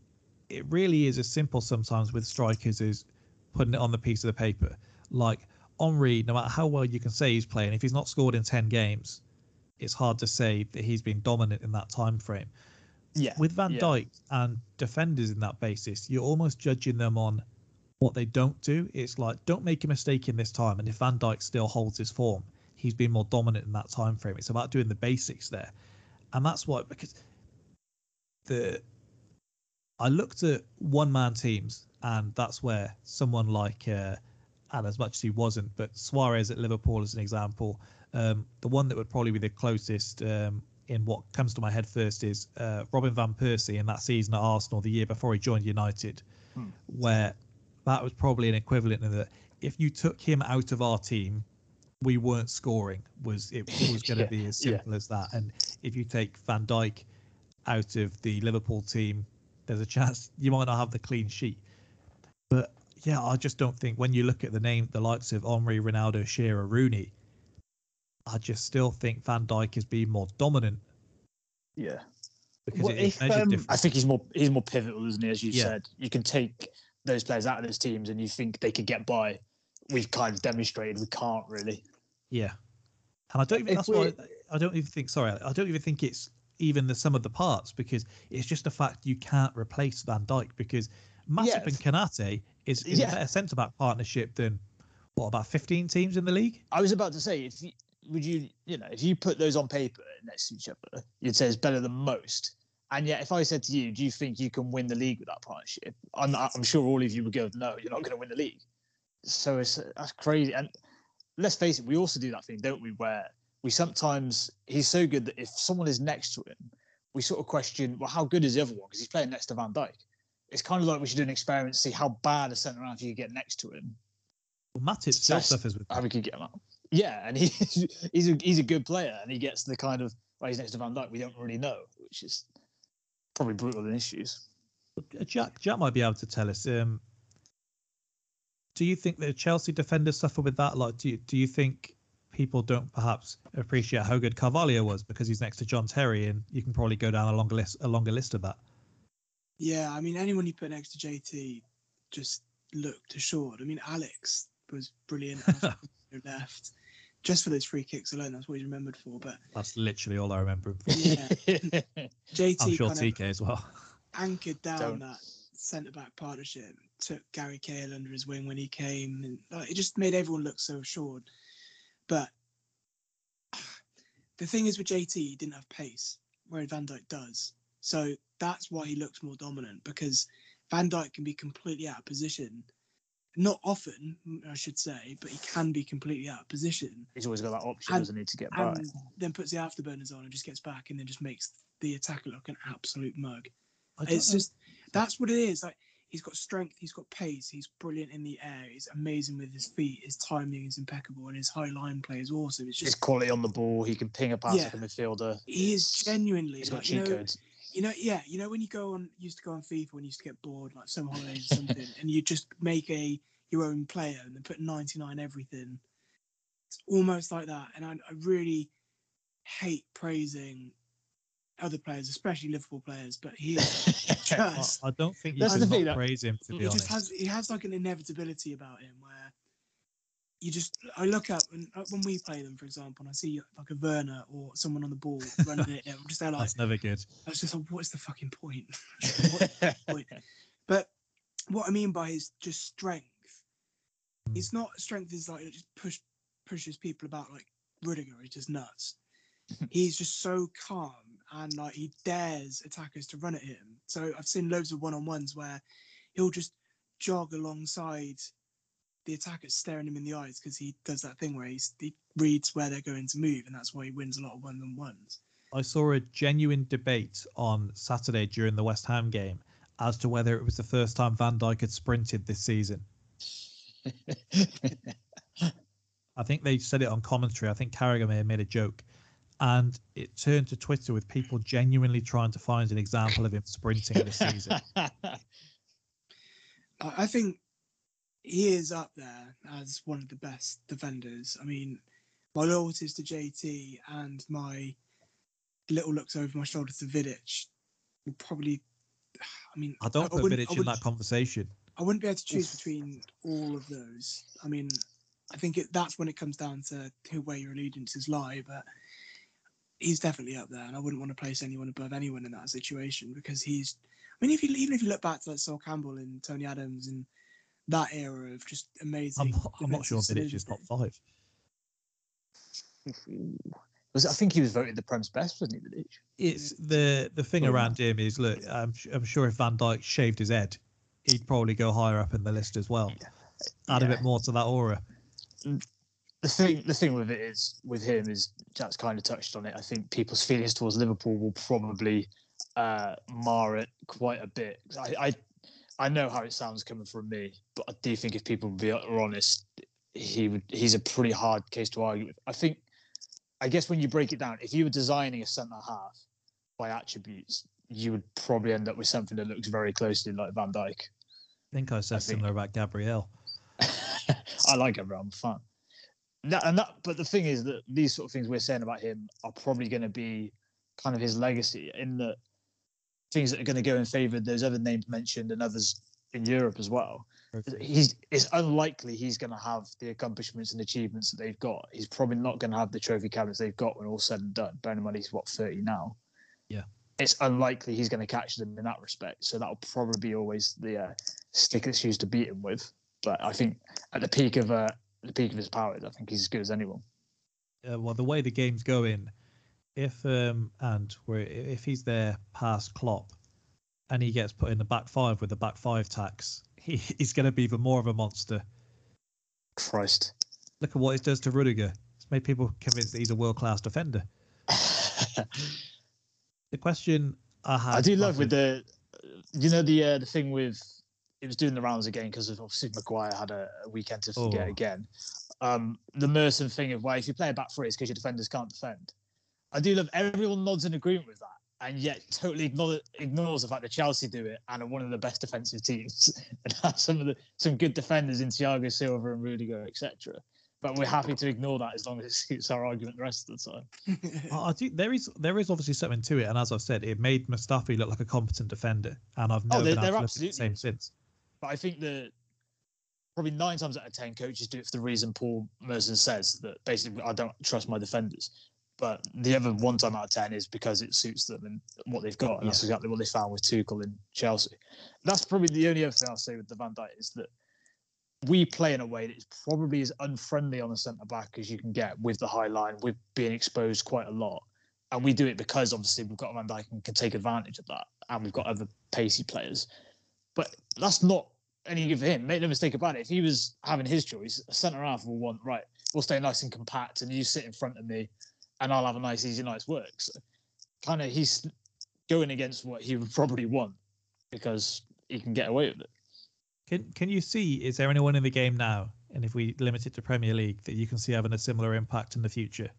it really is as simple sometimes with strikers as putting it on the piece of the paper. Like Henry, no matter how well you can say he's playing, if he's not scored in ten games, it's hard to say that he's been dominant in that time frame. Yeah, With Van yeah. Dijk and defenders in that basis, you're almost judging them on what they don't do. It's like don't make a mistake in this time, and if Van Dijk still holds his form, he's been more dominant in that time frame. It's about doing the basics there, and that's why because the I looked at one man teams, and that's where someone like uh, and as much as he wasn't, but Suarez at Liverpool as an example, um, the one that would probably be the closest um, in what comes to my head first is uh, Robin van Persie in that season at Arsenal the year before he joined United, Hmm. where that was probably an equivalent in that if you took him out of our team, we weren't scoring. Was it was going to Yeah, be as yeah. simple as that? And if you take Van Dijk out of the Liverpool team, there's a chance you might not have the clean sheet. But yeah, I just don't think when you look at the name, the likes of Henry, Ronaldo, Shearer, Rooney, I just still think Van Dijk has been more dominant Yeah, because Well, it is if, measured um, different. I think he's more he's more pivotal, isn't he? As you Yeah. said, you can take those players out of those teams, and you think they could get by. We've kind of demonstrated we can't really. Yeah, and I don't even. If That's why I, I don't even think. Sorry, I don't even think it's even the sum of the parts because it's just a fact you can't replace Van Dijk because Matip Yeah. and Konaté is, is Yeah. a better centre back partnership than what about 15 teams in the league? I was about to say, if you, would you, you know, if you put those on paper next to each other, you'd say it's better than most. And yet, if I said to you, do you think you can win the league with that partnership? I'm, I'm sure all of you would go, no, you're not going to win the league. So it's that's crazy. And let's face it, we also do that thing, don't we? Where we sometimes he's so good that if someone is next to him, we sort of question, well, how good is the other one? Because he's playing next to Van Dijk. It's kind of like we should do an experiment to see how bad a centre half you get next to him Well, Matip still suffers with how we could get him out. Yeah, and he, he's a he's a good player, and he gets the kind of well, he's next to Van Dijk. We don't really know, which is probably brutal in issues. Uh, Jack, Jack might be able to tell us. Um, do you think that Chelsea defenders suffer with that? Like, do you, do you think people don't perhaps appreciate how good Carvalho was because he's next to John Terry, and you can probably go down a longer list, a longer list of that. Yeah, I mean, anyone you put next to JT just looked assured. I mean, Alex was brilliant after left. Just for those free kicks alone, that's what he's remembered for. But That's literally all I remember. Him for. yeah, JT I'm sure TK as well. anchored down Don't. that centre back partnership. Took Gary Cahill under his wing when he came, and like, it just made everyone look so assured. But the thing is with JT, he didn't have pace, whereas Van Dijk does. So that's why he looks more dominant because Van Dijk can be completely out of position. Not often, I should say, but he can be completely out of position He's always got that option, And- doesn't he, to get back? then puts the afterburners on and just gets back and then just makes the attacker look an absolute mug. It's know. just that's what it is. Like he's got strength, he's got pace, he's brilliant in the air, he's amazing with his feet, his timing is impeccable, and his high line play is awesome. It's just His quality on the ball, he can ping a pass Yeah. like a midfielder. he is genuinely He's got like, you know, codes. you know, yeah, you know when you go on used to go on FIFA when you used to get bored, like some holidays or something, and you just make a your own player and then put 99 everything. It's almost like that. And I, I really hate praising other players, especially Liverpool players, but he is just I don't think you That's can the thing not praise him to he honest. just has he has like an inevitability about him where you just I look up and uh, when we play them, for example, and I see like a Werner or someone on the ball running it, I'm just there like That's never good. I was just like, what's the fucking point? What- point? But what I mean by his just strength, Mm. it's not strength is like it just push pushes people about like Rudiger, he's just nuts. He's just so calm and like he dares attackers to run at him. So I've seen loads of one on ones where he'll just jog alongside the attackers, staring him in the eyes because he does that thing where he's, he reads where they're going to move, and that's why he wins a lot of one on ones. I saw a genuine debate on Saturday during the West Ham game as to whether it was the first time Van Dijk had sprinted this season. I think they said it on commentary. I think Carragher may have made a joke. And it turned to Twitter with people genuinely trying to find an example of him sprinting this season. I I think he is up there as one of the best defenders. I mean, my loyalties to JT and my little looks over my shoulder to Vidic will probably. I mean, I don't put wouldn't- Vidic I in that conversation. I wouldn't be able to choose between all of those. I mean, I think it, that's when it comes down to who where your allegiances lie. But he's definitely up there, and I wouldn't want to place anyone above anyone in that situation because he's. I mean, if you even if you look back to like Sol Campbell and Tony Adams and that era of just amazing. I'm, I'm not sure defensive Vidic is top five. was it- I think he was voted the Prem's best, wasn't he? Vidic? It's the the thing Probably around him is look. I'm, s- I'm sure if Van Dijk shaved his head, he'd probably go higher up in the list as well. Add a bit more to that aura. Mm. The thing the thing with it is with him is Jack's kind of touched on it. I think people's feelings towards Liverpool will probably uh, mar it quite a bit. I, I I know how it sounds coming from me, but I do think if people be are honest, he would he's a pretty hard case to argue with. I think I guess when you break it down, if you were designing a centre half by attributes, you would probably end up with something that looks very closely like Van Dijk. I think I said I think- similar about Gabriel. I like him. I'm a fan. That, and that, but the thing is that these sort of things we're saying about him are probably going to be kind of his legacy in that things that are going to go in favour of those other names mentioned and others in Europe as well. He's it's unlikely he's going to have the accomplishments and achievements that they've got. He's probably not going to have the trophy cabinets they've got when all said and done. Bearing in mind he's what 30 now. Yeah. It's unlikely he's going to catch them in that respect. So that'll probably be always the uh, stick that's used to beat him with. But I think at the peak of uh, the peak of his powers, I think he's as good as anyone. uh, well, the way the game's going, if um and where if he's there past Klopp, and he gets put in the back five with the back five tax, he, he's going to be even more of a monster. Christ. Look at what it does to Rudiger. It's made people convinced that he's a world class defender. The question I had, I do love with the, you know, the uh, the thing with it was doing the rounds again because obviously Maguire had a, a weekend to forget Oh. again. Um, the Merson thing of why if you play a back three, it's because your defenders can't defend. I do love everyone nods in agreement with that, and yet totally ignore, ignores the fact that Chelsea do it and are one of the best defensive teams and have some of the some good defenders in Thiago Silva and Rudiger, etc. But we're happy to ignore that as long as it suits our argument the rest of the time. I I think there is there is obviously something to it, and as I've said, it made Mustafi look like a competent defender, and I've Oh, never there- been able to look the absolutely same since. But I think that probably nine times out of ten, coaches do it for the reason Paul Merson says that basically I don't trust my defenders. But the other one time out of ten is because it suits them and what they've got, and that's exactly what they found with Tuchel in Chelsea. That's probably the only other thing I'll say with the Van Dijk is that we play in a way that is probably as unfriendly on the centre back as you can get with the high line, with being exposed quite a lot. And we do it because obviously we've got Van Dijk and can take advantage of that. and we've got other pacey players. But that's not any of him. Make no mistake about it. If he was having his choice, a centre half will want right. We'll stay nice and compact, and you sit in front of me, and I'll have a nice, easy night's work. So, kind of, he's going against what he would probably want because he can get away with it. Can Can you see? Is there anyone in the game now? And if we limit it to Premier League, that you can see having a similar impact in the future?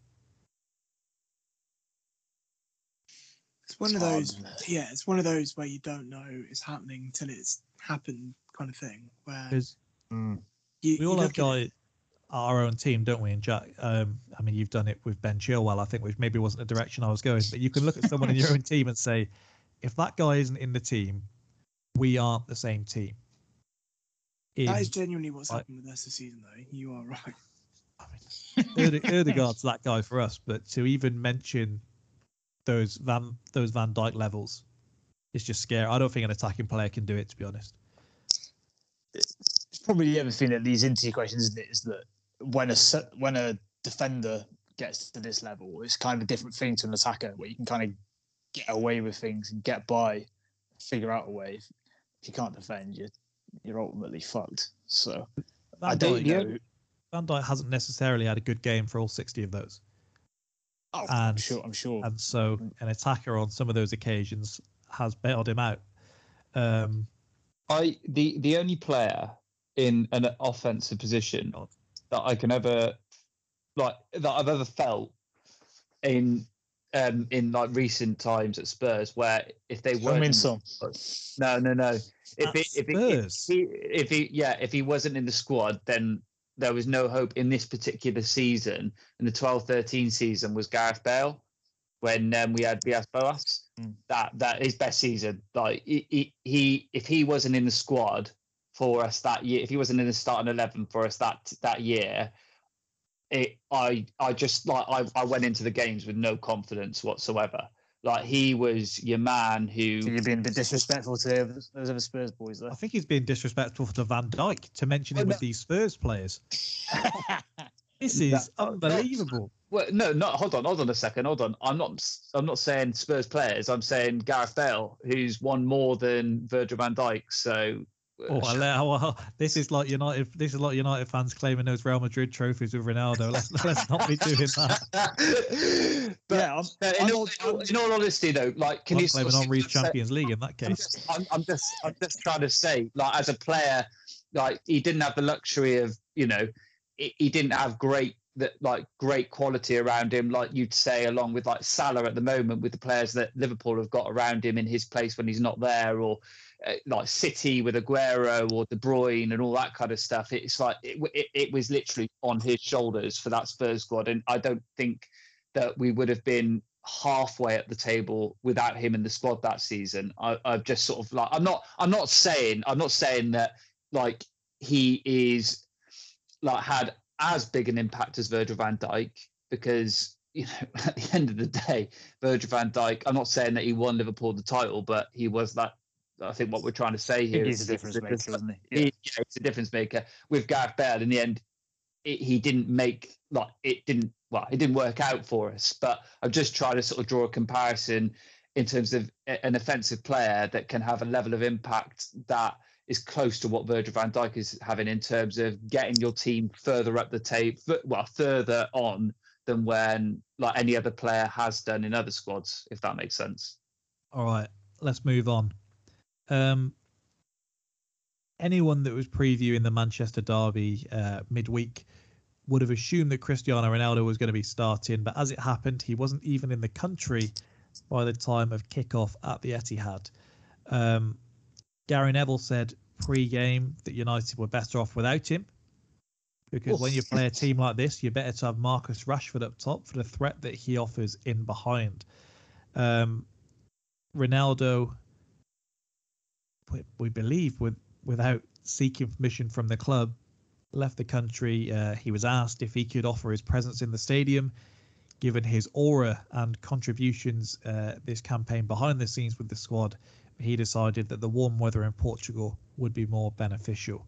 It's one It's of those. hard. Yeah, it's one of those where you don't know it's happening until it's happened, kind of thing. Where Mm. you, we all have look at it- guys our own team, don't we? And Jack, um, I mean, you've done it with Ben Chilwell, I think, which maybe wasn't the direction I was going. But you can look at someone in your own team and say, if that guy isn't in the team, we aren't the same team. In, That is genuinely what's I- happened with us this season, though. You are right. I mean, Erde- Ødegaard's that guy for us, but to even mention those Van those Van Dijk levels, it's just scary. I don't think an attacking player can do it, to be honest. It's probably the other thing that leads into your question, isn't it? Is that when a when a defender gets to this level, it's kind of a different thing to an attacker, where you can kind of get away with things and get by, figure out a way. If, you can't defend, you're you're ultimately fucked. So I don't Dijk, know. Van Dijk hasn't necessarily had a good game for all 60 of those. Oh, I'm and- sure. I'm sure. and so an attacker on some of those occasions has bailed him out. Um, I the the only player in an offensive position God. that I can ever like that I've ever felt in um in like recent times at Spurs where if they weren't in- some. no no no if At it, if, it, if he if he yeah if he wasn't in the squad then there was no hope in this particular season. In the 12-13 season was Gareth Bale when um, we had Villas-Boas. Mm. that that his best season. Like he, he, if he wasn't in the squad for us that year if he wasn't in the starting 11 for us that that year it I I just like I, I went into the games with no confidence whatsoever like he was your man who So you're being a bit disrespectful to those other Spurs boys, I though. think he's being disrespectful to Van Dijk to mention him Oh, with these Spurs players. This is That- unbelievable. Well, no, not hold on, hold on a second, hold on. I'm not, I'm not saying Spurs players. I'm saying Gareth Bale, who's won more than Virgil Van Dijk. So, Oh, I let- well, this is like United. This is like United fans claiming those Real Madrid trophies with Ronaldo. Let's let's not be doing that. but yeah, I'm, in, I'm all, in all- in all honesty, though, like, can I'm you claiming of Reef say- Champions League in that I'm case. just, I'm, I'm just, I'm just trying to say, like, as a player, like, he didn't have the luxury of, you know, he, he didn't have great, that like great quality around him, like you'd say, along with like Salah at the moment, with the players that Liverpool have got around him in his place when he's not there, or uh, like City with Aguero or De Bruyne and all that kind of stuff. It's like it, it, it was literally on his shoulders for that Spurs squad, and I don't think that we would have been halfway at the table without him in the squad that season. I, I've just sort of like I'm not I'm not saying I'm not saying that like he is like had as big an impact as Virgil van Dijk because you know at the end of the day Virgil van Dijk I'm not saying that he won Liverpool the title but he was that I think what we're trying to say I here think is he's a difference that- maker, isn't he? he, yeah, he's a difference maker. With Gareth Bale, in the end, it, he didn't make like it didn't well, it didn't work out for us. But I'm just trying to sort of draw a comparison in terms of an offensive player that can have a level of impact that is close to what Virgil van Dijk is having in terms of getting your team further up the table, well, further on than when like any other player has done in other squads, if that makes sense. All right, let's move on. Um, anyone that was previewing the Manchester derby uh, midweek would have assumed that Cristiano Ronaldo was going to be starting, but as it happened, he wasn't even in the country by the time of kickoff at the Etihad. Um, Gary Neville said pre-game that United were better off without him because when you play a team like this, you're better to have Marcus Rashford up top for the threat that he offers in behind. Um, Ronaldo, we, we believe, with without seeking permission from the club, left the country. Uh, he was asked if he could offer his presence in the stadium. Given his aura and contributions uh, this campaign behind the scenes with the squad, he decided that the warm weather in Portugal would be more beneficial.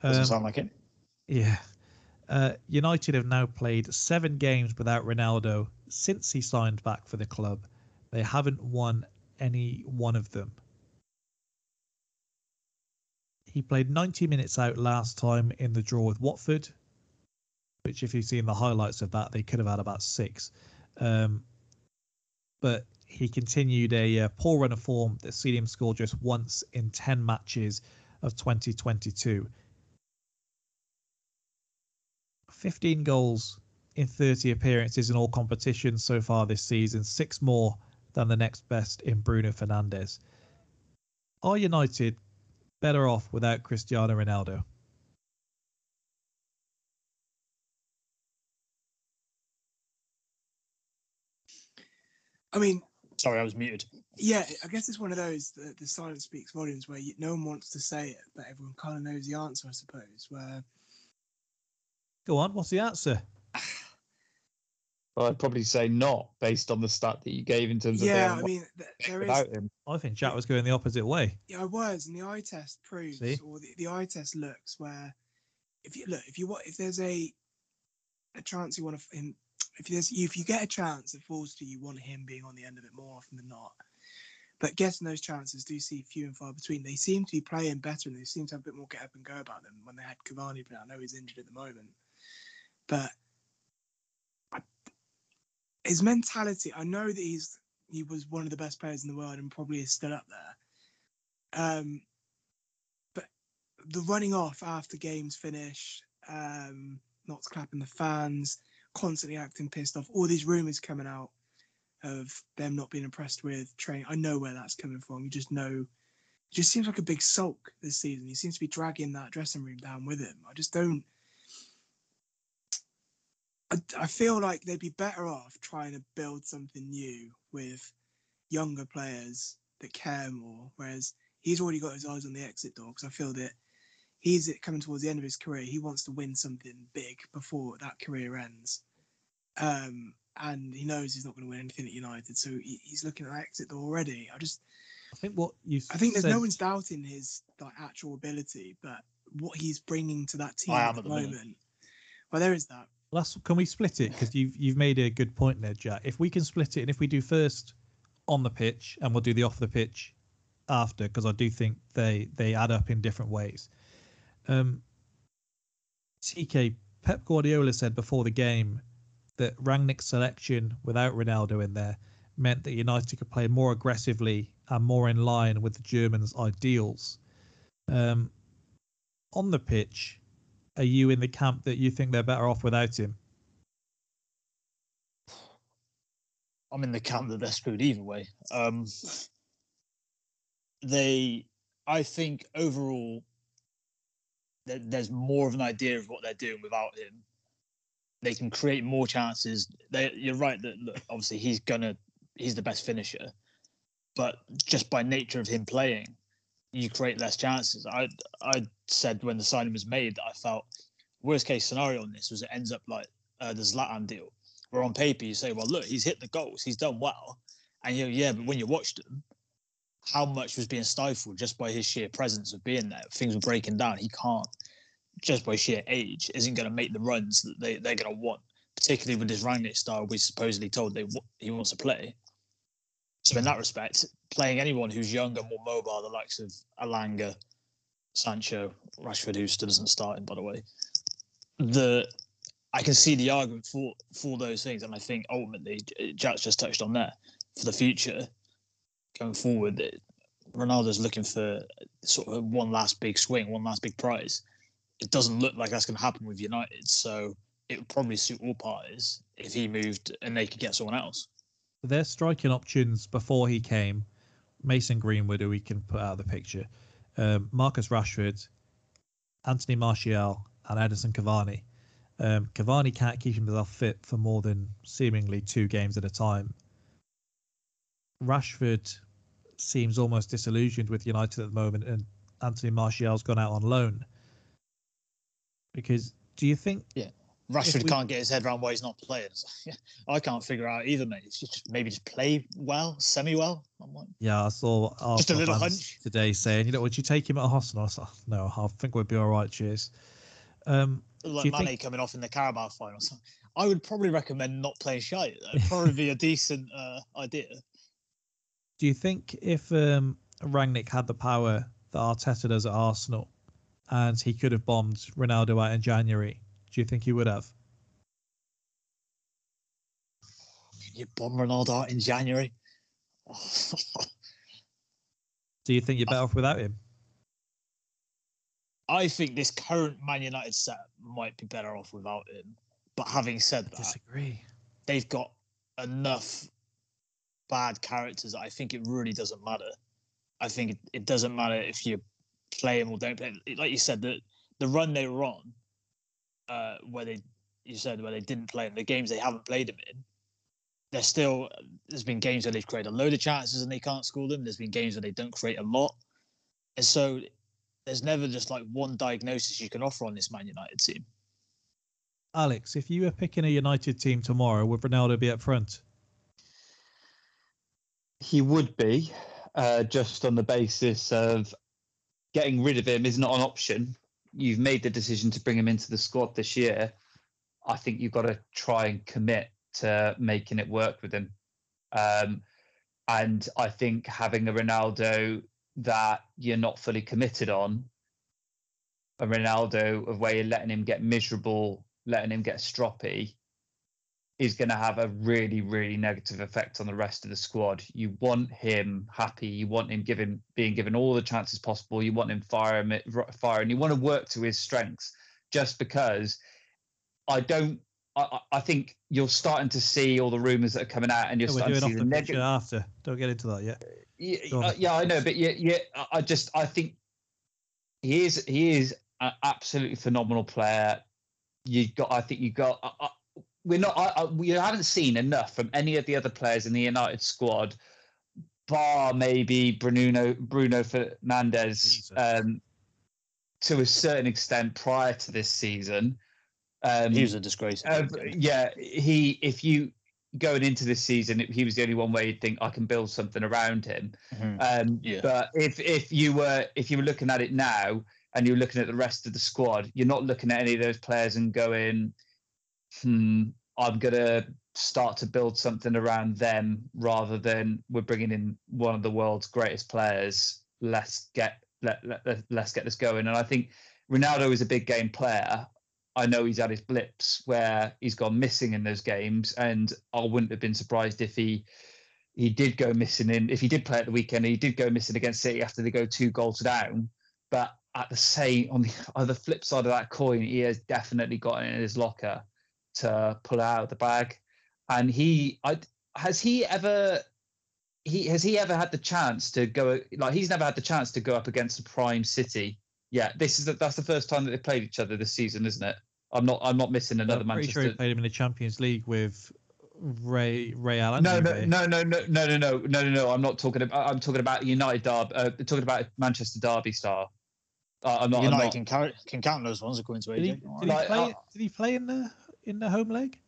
Doesn't Um, sound like it. yeah. Uh, United have now played seven games without Ronaldo since he signed back for the club. They haven't won any one of them. He played 90 minutes out last time in the draw with Watford, which, if you've seen the highlights of that, they could have had about six. Um, but he continued a uh, poor run of form that seen him score just once in 10 matches of 2022. 15 goals in 30 appearances in all competitions so far this season, six more than the next best in Bruno Fernandes. Are United better off without Cristiano Ronaldo? I mean, Sorry, I was muted. yeah, I guess it's one of those the, the silence speaks volumes where you, no one wants to say it, but everyone kind of knows the answer, I suppose. Where Go on, what's the answer? Well, I'd probably say not based on the stat that you gave in terms of yeah, I mean, th- there is him. I think Jack was going the opposite way. Yeah, I was, and the eye test proves, See? or the, the eye test looks where, if you look, if you want, if there's a a chance you want to him, if there's if you get a chance that falls to you, you want him being on the end of it more often than not. But getting those chances do see few and far between. They seem to be playing better, and they seem to have a bit more get up and go about them when they had Cavani. But I know he's injured at the moment, but I, his mentality. I know that he's he was one of the best players in the world and probably is still up there. Um, but the running off after games finish, um, not clapping the fans, constantly acting pissed off, all these rumours coming out of them not being impressed with training. I know where that's coming from. You just know, it just seems like a big sulk this season. He seems to be dragging that dressing room down with him. I just don't. I, I feel like they'd be better off trying to build something new with younger players that care more. Whereas he's already got his eyes on the exit door because I feel that he's coming towards the end of his career. He wants to win something big before that career ends. Um, and he knows he's not going to win anything at United, so he, he's looking at that exit door already. I just, I think what you I think there's said, no one's doubting his like actual ability, but what he's bringing to that team at at the minute. moment. Well, there is that. That's can we split it because you've you've made a good point there, Jack. If we can split it, and if we do first on the pitch, and we'll do the off the pitch after, because I do think they they add up in different ways. Um, TK Pep Guardiola said before the game that Rangnick's selection without Ronaldo in there meant that United could play more aggressively and more in line with the Germans' ideals. Um, on the pitch, are you in the camp that you think they're better off without him? I'm in the camp that they're screwed either way. Um, they, I think overall, there, there's more of an idea of what they're doing without him. They can create more chances. They, you're right that look, obviously he's gonna, he's the best finisher, but just by nature of him playing, you create less chances. I, I said when the signing was made that I felt worst case scenario on this was it ends up like uh, the Zlatan deal where on paper you say, well, look, he's hit the goals, he's done well. And you yeah, but when you watched him, how much was being stifled just by his sheer presence of being there? Things were breaking down. He can't, just by sheer age, isn't going to make the runs that they, they're going to want, particularly with this Rangnick style we supposedly told they he wants to play. So in that respect, playing anyone who's younger, more mobile, the likes of Elanga, Sancho, Rashford, who still isn't starting, by the way, the I can see the argument for for those things, and I think ultimately uh, Jack's just touched on there for the future going forward. that Ronaldo's looking for sort of one last big swing, one last big prize. It doesn't look like that's going to happen with United, so it would probably suit all parties if he moved and they could get someone else. Their striking options before he came, Mason Greenwood, who we can put out of the picture, um, Marcus Rashford, Anthony Martial, and Edinson Cavani. Um, Cavani can't keep himself fit for more than seemingly two games at a time. Rashford seems almost disillusioned with United at the moment, and Anthony Martial's gone out on loan. Because do you think Rashford we- can't get his head around why he's not playing. I can't figure out either, mate. It's just maybe just play well, semi well. I'm like, Yeah, I saw Just a little hunch. today saying, you know, would you take him at Arsenal? I was like, no, I think we'd be all right. Cheers. Um, like Mane think- coming off in the Carabao final. So I would probably recommend not playing Shite. That'd probably be a decent uh, idea. Do you think if um, Rangnick had the power that Arteta does at Arsenal, and he could have bombed Ronaldo out in January, do you think he would have? You bomb Ronaldo out in January. Do you think you're better off without him? I think this current Man United set might be better off without him. But having said that, Disagree. they've got enough bad characters that I think it really doesn't matter. I think it, it doesn't matter if you play him or don't play him. Like you said, the the run they were on, uh, where they you said where they didn't play him, the games they haven't played them in, they're still there's been games where they've created a load of chances and they can't score them. There's been games where they don't create a lot. And so there's never just like one diagnosis you can offer on this Man United team. Alex, if you were picking a United team tomorrow, would Ronaldo be up front? He would be, uh, just on the basis of getting rid of him is not an option. You've made the decision to bring him into the squad this year. I think you've got to try and commit to making it work with him. Um, and I think having a Ronaldo that you're not fully committed on, a Ronaldo of where you're letting him get miserable, letting him get stroppy, is going to have a really, really negative effect on the rest of the squad. You want him happy. You want him given being given all the chances possible. You want him firing, firing. You want to work to his strengths. Just because I don't I, I think you're starting to see all the rumours that are coming out, and you're Yeah, starting to see the negative. after. Don't get into that yet. Yeah, uh, yeah, I know, but yeah, yeah, I- just I think he is he is an absolutely phenomenal player. You got, I think you got. I, we're not. I, I, we haven't seen enough from any of the other players in the United squad, bar maybe Bruno Bruno Fernandes, um, to a certain extent prior to this season. Um, He was a disgrace. uh, yeah, he. If you going into this season, he was the only one where you'd think I can build something around him. Mhm. Um, Yeah. But if if you were if you were looking at it now and you're looking at the rest of the squad, you're not looking at any of those players and going, "Hmm, I'm gonna start to build something around them," rather than we're bringing in one of the world's greatest players. Let's get let, let let's get this going. And I think Ronaldo is a big game player. I know he's had his blips where he's gone missing in those games, and I wouldn't have been surprised if he he did go missing in if he did play at the weekend he did go missing against city after they go two goals down but at the same on the other flip side of that coin he has definitely got it in his locker to pull out of the bag and he I, has he ever he has he ever had the chance to go like he's never had the chance to go up against a prime city yeah this is the, that's the first time that they played each other this season isn't it i'm not i'm not missing another I'm pretty manchester sure he played him in the Champions League with Ray Ray Allen. no, no, no, no, no, no, no, no, no, no, no. I'm not talking about. I'm talking about United Derby. Uh, talking about Manchester Derby star. Uh, I'm not. I'm United not can count can count those ones according to Did he, did, he Like, play, uh, did he play in the in the home leg?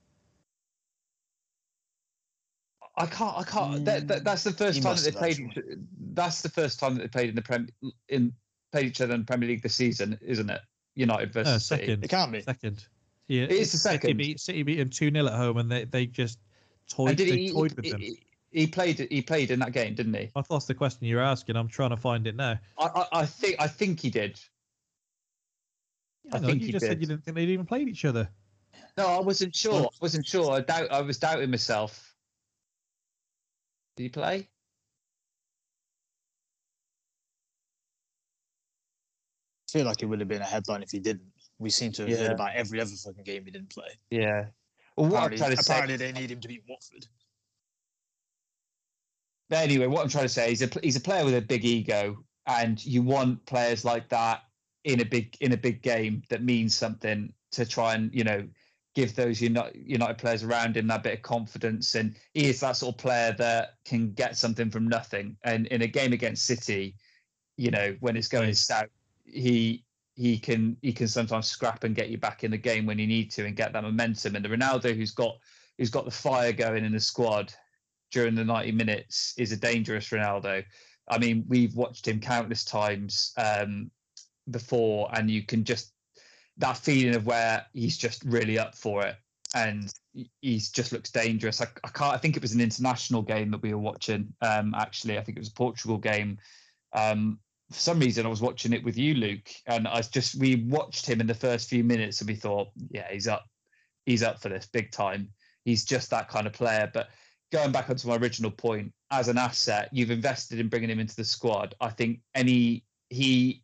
I can't. I can't. That, that, mm, that's the first He time that they played. actually. That's the first time that they played in the prem in played each other in Premier League this season, isn't it? United versus No, City. second. It can't be. Second. Yeah, It is the second. City beat, City beat him 2 0 at home and they, they just toyed, And did they he, toyed he, with them. he, he played. He played in that game, didn't he? I thought that's the question you're asking. I'm trying to find it now. I, I, I think. I think he did. I Hang on, think you he just said you didn't think they'd even played each other. No, I wasn't sure. I wasn't sure. I doubt. I was doubting myself. Did he play? I feel like it would have been a headline if he didn't. We seem to have Yeah. heard about every other fucking game he didn't play. Yeah. Well, what I'm Apparently, trying to say. apparently they need him to beat Watford. But anyway, what I'm trying to say is a, he's a player with a big ego, and you want players like that in a big in a big game that means something to try and you know give those United, players around him that bit of confidence. And he is that sort of player that can get something from nothing. And in a game against City, you know, when it's going south, he he can he can sometimes scrap and get you back in the game when you need to and get that momentum. And the Ronaldo who's got who's got the fire going in the squad during the 90 minutes is a dangerous Ronaldo. I mean, we've watched him countless times um, before, and you can just that feeling of where he's just really up for it, and he's just looks dangerous. I, I can't. I think it was an international game that we were watching. Um, actually, I think it was a Portugal game. Um, for some reason, I was watching it with you, Luke, and I just we watched him in the first few minutes, and we thought, yeah, he's up, he's up for this big time. He's just that kind of player. But going back onto my original point, as an asset, you've invested in bringing him into the squad. I think any he,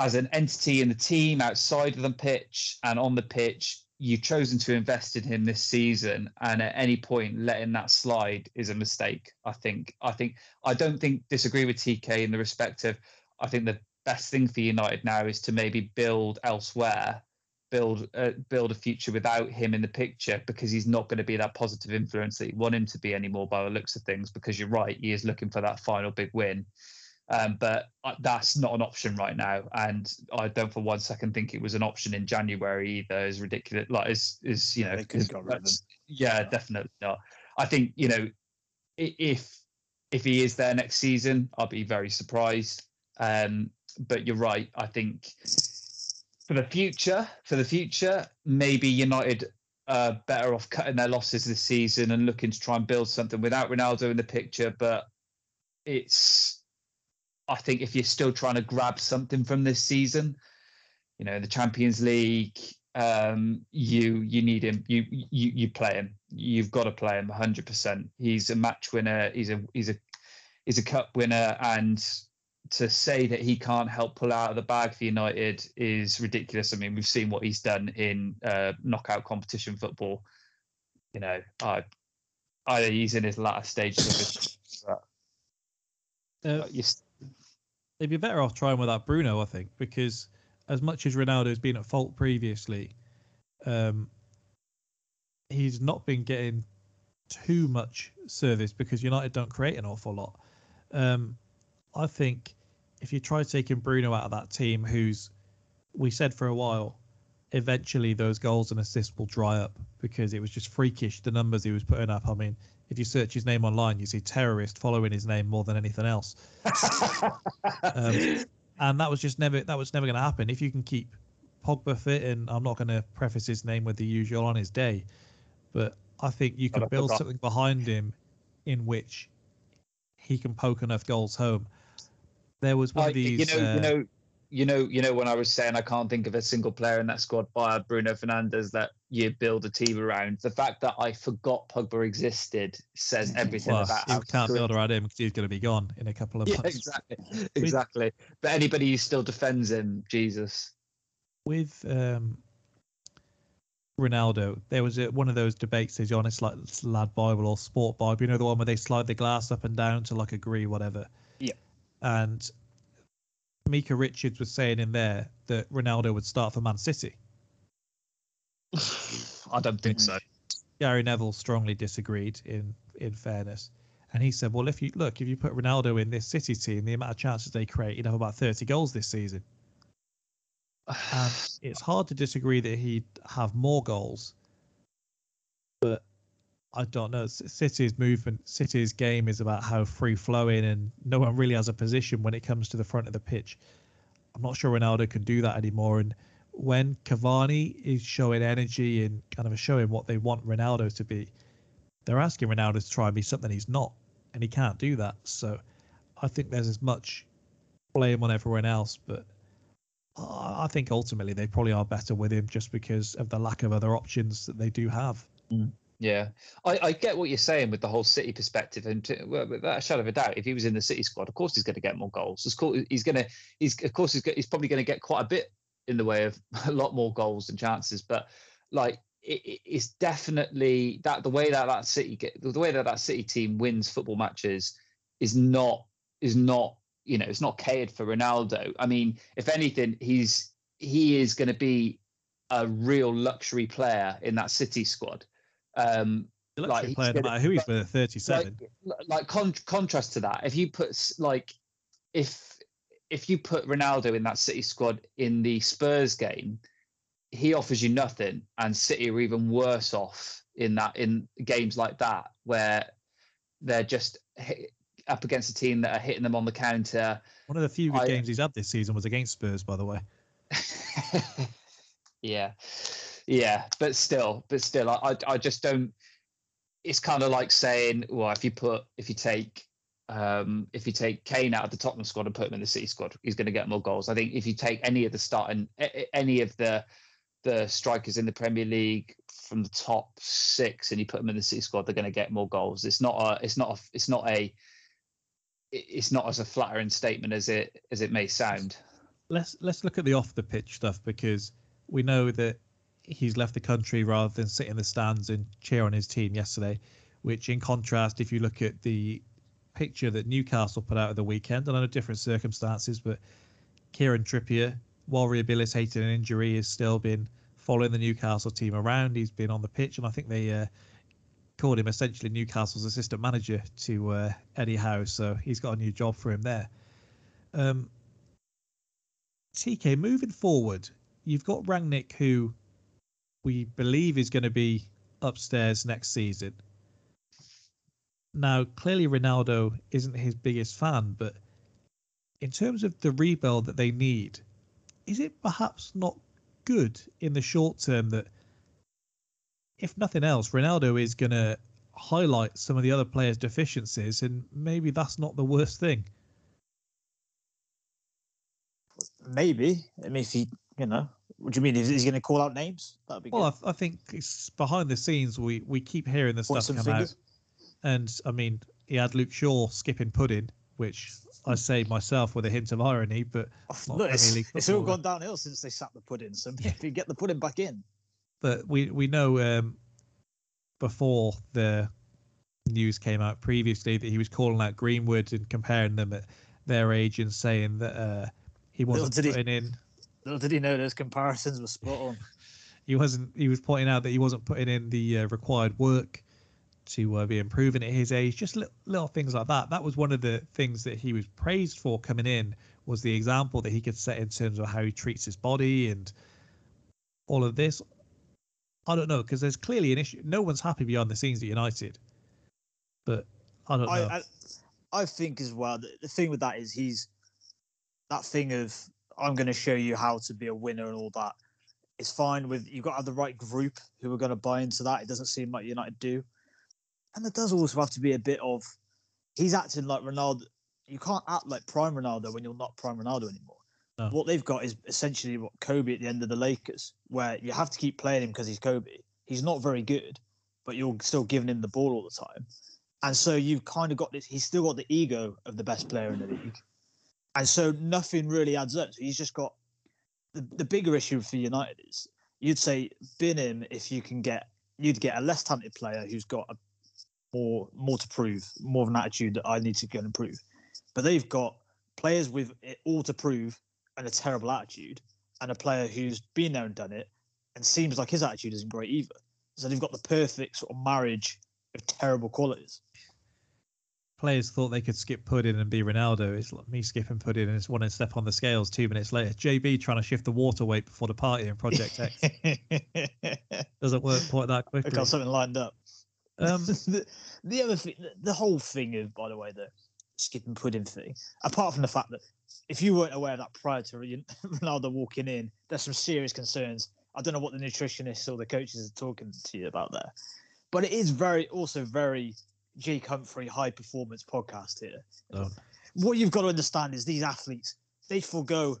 as an entity in the team outside of the pitch and on the pitch, you've chosen to invest in him this season, and at any point letting that slide is a mistake. I think. I think. I don't think disagree with TK in the respect of. I think the best thing for United now is to maybe build elsewhere, build uh, build a future without him in the picture because he's not going to be that positive influence that you want him to be anymore by the looks of things. Because you're right, he is looking for that final big win. Um, but that's not an option right now, and I don't for one second think it was an option in January either. Is ridiculous, like is is you know, they couldn't got rid of him. yeah, definitely not. I think you know, if if he is there next season, I'll be very surprised. Um, but you're right. I think for the future, for the future, maybe United are better off cutting their losses this season and looking to try and build something without Ronaldo in the picture. But it's, I think, if you're still trying to grab something from this season, you know, the Champions League, um, you you need him. You you you play him. You've got to play him 100. percent He's a match winner. He's a he's a he's a cup winner, and to say that he can't help pull out of the bag for United is ridiculous. I mean, we've seen what he's done in uh, knockout competition football. You know, I, I he's in his latter stages of his. but, Uh, s- they'd be better off trying without Bruno, I think, because as much as Ronaldo's been at fault previously, um, he's not been getting too much service because United don't create an awful lot. Um, I think if you try taking Bruno out of that team, who's we said for a while, eventually those goals and assists will dry up because it was just freakish the numbers he was putting up. I mean, if you search his name online, you see terrorist following his name more than anything else. Um, and that was just never that was never going to happen. If you can keep Pogba fit, and I'm not going to preface his name with the usual on his day, but I think you can build something behind him in which he can poke enough goals home. There was one I- of these. you know, uh, you know, you know, you know. When I was saying I can't think of a single player in that squad by Bruno Fernandes that you build a team around. The fact that I forgot Pogba existed says everything well, about you can't build around him because he's going to be gone in a couple of Yeah, months. exactly, exactly. But anybody who still defends him, Jesus. with um, Ronaldo, there was a, one of those debates. Is on it's like Lad Bible or Sport Bible? You know the one where they slide the glass up and down to like agree whatever. Yeah. And Micah Richards was saying in there that Ronaldo would start for Man City. I don't think so. Mm. Gary Neville strongly disagreed. In in fairness, and he said, "Well, if you look, if you put Ronaldo in this City team, the amount of chances they create, he'd have about thirty goals this season." And it's hard to disagree that he'd have more goals, but I don't know. City's movement, City's game is about how free flowing, and no one really has a position when it comes to the front of the pitch. I'm not sure Ronaldo can do that anymore. And when Cavani is showing energy and kind of showing what they want Ronaldo to be, they're asking Ronaldo to try and be something he's not, and he can't do that. So I think there's as much blame on everyone else, but I think ultimately they probably are better with him just because of the lack of other options that they do have. Mm. Yeah, I, I get what you're saying with the whole City perspective, and to, well, without a shadow of a doubt, if he was in the City squad, of course he's going to get more goals. Of course, he's going to, he's of course he's, he's probably going to get quite a bit in the way of a lot more goals and chances. But like, it, it- it's definitely that the way that that City get the way that that City team wins football matches is not is not you know it's not catered for Ronaldo. I mean, if anything, he's he is going to be a real luxury player in that City squad. Um, Like, he's player, no matter who he's with 37. like, like con- contrast to that, if you put like if if you put Ronaldo in that City squad in the Spurs game, he offers you nothing, and City are even worse off in that in games like that where they're just hit, up against a team that are hitting them on the counter. One of the few good I- games he's had this season was against Spurs, by the way. yeah. yeah, but still, but still, I, I, I just don't. It's kind of like saying, well, if you put, if you take, um, if you take Kane out of the Tottenham squad and put him in the City squad, he's going to get more goals. I think if you take any of the starting, any of the the strikers in the Premier League from the top six and you put them in the City squad, they're going to get more goals. It's not a, it's not a, it's not a, it's not as a flattering statement as it as it may sound. Let's let's look at the off the pitch stuff because we know that he's left the country rather than sit in the stands and cheer on his team yesterday. Which, in contrast, if you look at the picture that Newcastle put out of the weekend, and under different circumstances, but Kieran Trippier, while rehabilitating an injury, has still been following the Newcastle team around. He's been on the pitch, and I think they uh, called him essentially Newcastle's assistant manager to uh, Eddie Howe. So he's got a new job for him there. Um, TK, moving forward, you've got Rangnick, who we believe is going to be upstairs next season. Now, clearly, Ronaldo isn't his biggest fan, but in terms of the rebuild that they need, is it perhaps not good in the short term that, if nothing else, Ronaldo is going to highlight some of the other players' deficiencies, and maybe that's not the worst thing? Maybe. I mean, if he, you know, what do you mean? Is he going to call out names? That'd be well, good. I, I, think it's behind the scenes. We we keep hearing the stuff come fingers. out, and I mean, he had Luke Shaw skipping pudding, which I say myself with a hint of irony, but not Look, it's, it's all gone downhill since they sacked the pudding. So maybe get the pudding back in. but we we know um, before the news came out previously that he was calling out Greenwood and comparing them at their age and saying that uh, he wasn't did he- putting in Little did he know those comparisons were spot on. he wasn't he was pointing out that he wasn't putting in the uh, required work to uh, be improving at his age just little, little things like that that was one of the things that he was praised for coming in was the example that he could set in terms of how he treats his body and all of this i don't know because there's clearly an issue no one's happy behind the scenes at united but i don't know I, I I think as well. The, the thing with that is he's that thing of I'm going to show you how to be a winner and all that. It's fine with you've got to have the right group who are going to buy into that. It doesn't seem like United do, and there does also have to be a bit of he's acting like Ronaldo. You can't act like prime Ronaldo when you're not prime Ronaldo anymore. No. What they've got is essentially what Kobe at the end of the Lakers, where you have to keep playing him because he's Kobe. He's not very good, but you're still giving him the ball all the time. And so you've kind of got this. He's still got the ego of the best player in the league, and so nothing really adds up. So he's just got the, the bigger issue for United is you'd say bin him if you can get you'd get a less talented player who's got a more more to prove, more of an attitude that I need to go and improve. But they've got players with it all to prove and a terrible attitude, and a player who's been there and done it, and seems like his attitude isn't great either. So they've got the perfect sort of marriage of terrible qualities. players thought they could skip pudding and be Ronaldo. It's like me skipping pudding and it's one step on the scales two minutes later. JB trying to shift the water weight before the party in Project X doesn't work quite that quickly. I quickly. got something lined up. Um, the, the other thing, the, the whole thing of, by the way, the skipping pudding thing, apart from the fact that if you weren't aware of that prior to Ron- Ronaldo walking in, there's some serious concerns. I don't know what the nutritionists or the coaches are talking to you about there, but it is very, also very Jake Humphrey high performance podcast here. Don't. What you've got to understand is these athletes, they forego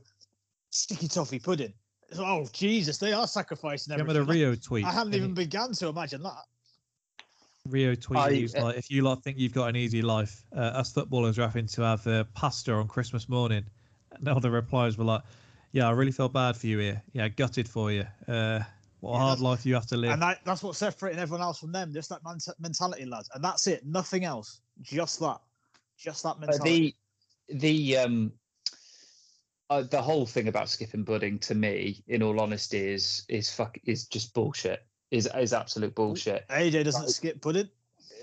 sticky toffee pudding. Oh, Jesus, they are sacrificing everything. remember the. Rio tweet? I haven't even begun to imagine that. Rio tweet. I- he was like, "If you lot think you've got an easy life, uh, us footballers are having to have uh, pasta on Christmas morning." And all the replies were like, "Yeah, I really felt bad for you here. Yeah, gutted for you. Uh, what a Yeah, hard life you have to live." And that, that's what's separating everyone else from them. Just that man- mentality, lads. And that's it. Nothing else. Just that. Just that Uh, mentality. the the um uh, the whole thing about skipping pudding to me, in all honesty, is is fuck is just bullshit. Is is absolute bullshit. AJ doesn't Right. skip pudding.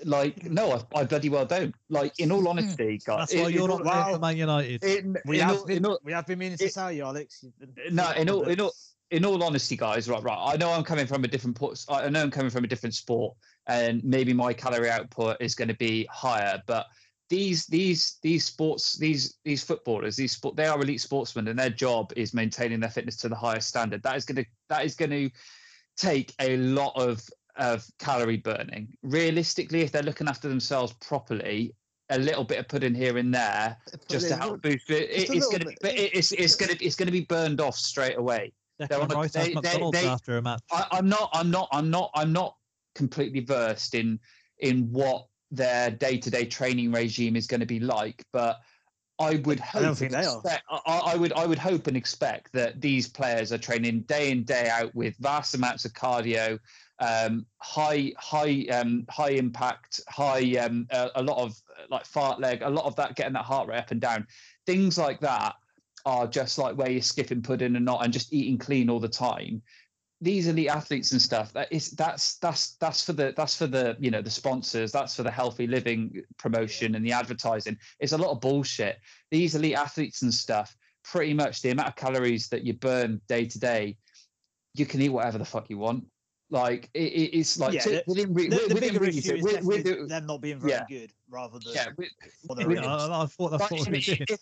Like no, I, I bloody well don't. Like in all hmm. honesty, guys. That's why you're in not all- playing for Man United. in, We in have all- been, in all- we have been meaning to it- tell you, Alex. No, in all, in all, in all honesty, guys, right, right. I know I'm coming from a different port. I know I'm coming from a different sport, and maybe my calorie output is going to be higher. But these, these, these sports, these, these footballers, these sport, they are elite sportsmen, and their job is maintaining their fitness to the highest standard. That is going to, that is going to, take a lot of of calorie burning. Realistically, if they're looking after themselves properly, a little bit of pudding here and there just to Pudding, help boost it, just a it's going to, but it's it's going to it's going to be burned off straight away. They're on Declan a- Rice they- they- McDonald's they- after a match. I, I'm not I'm not I'm not I'm not completely versed in in what their day to day training regime is going to be like, but I would hope I don't think and they are. expect, I, I I would I would hope and expect that these players are training day in day out with vast amounts of cardio, um, high high um, high impact, high um, a, a lot of like fartlek, a lot of that getting that heart rate up and down, things like that are just like where you're skipping pudding and not and just eating clean all the time these elite athletes and stuff. That is that's that's that's for the that's for the you know the sponsors that's for the healthy living promotion and the advertising. It's a lot of bullshit. These elite athletes and stuff pretty much the amount of calories that you burn day to day you can eat whatever the fuck you want. Like it, it- it's like Yeah, to- the- within, The, the within bigger reason, issue is with- with- them not being very yeah. good, rather than yeah, with- with- I, I thought that's But what we if, were doing. if,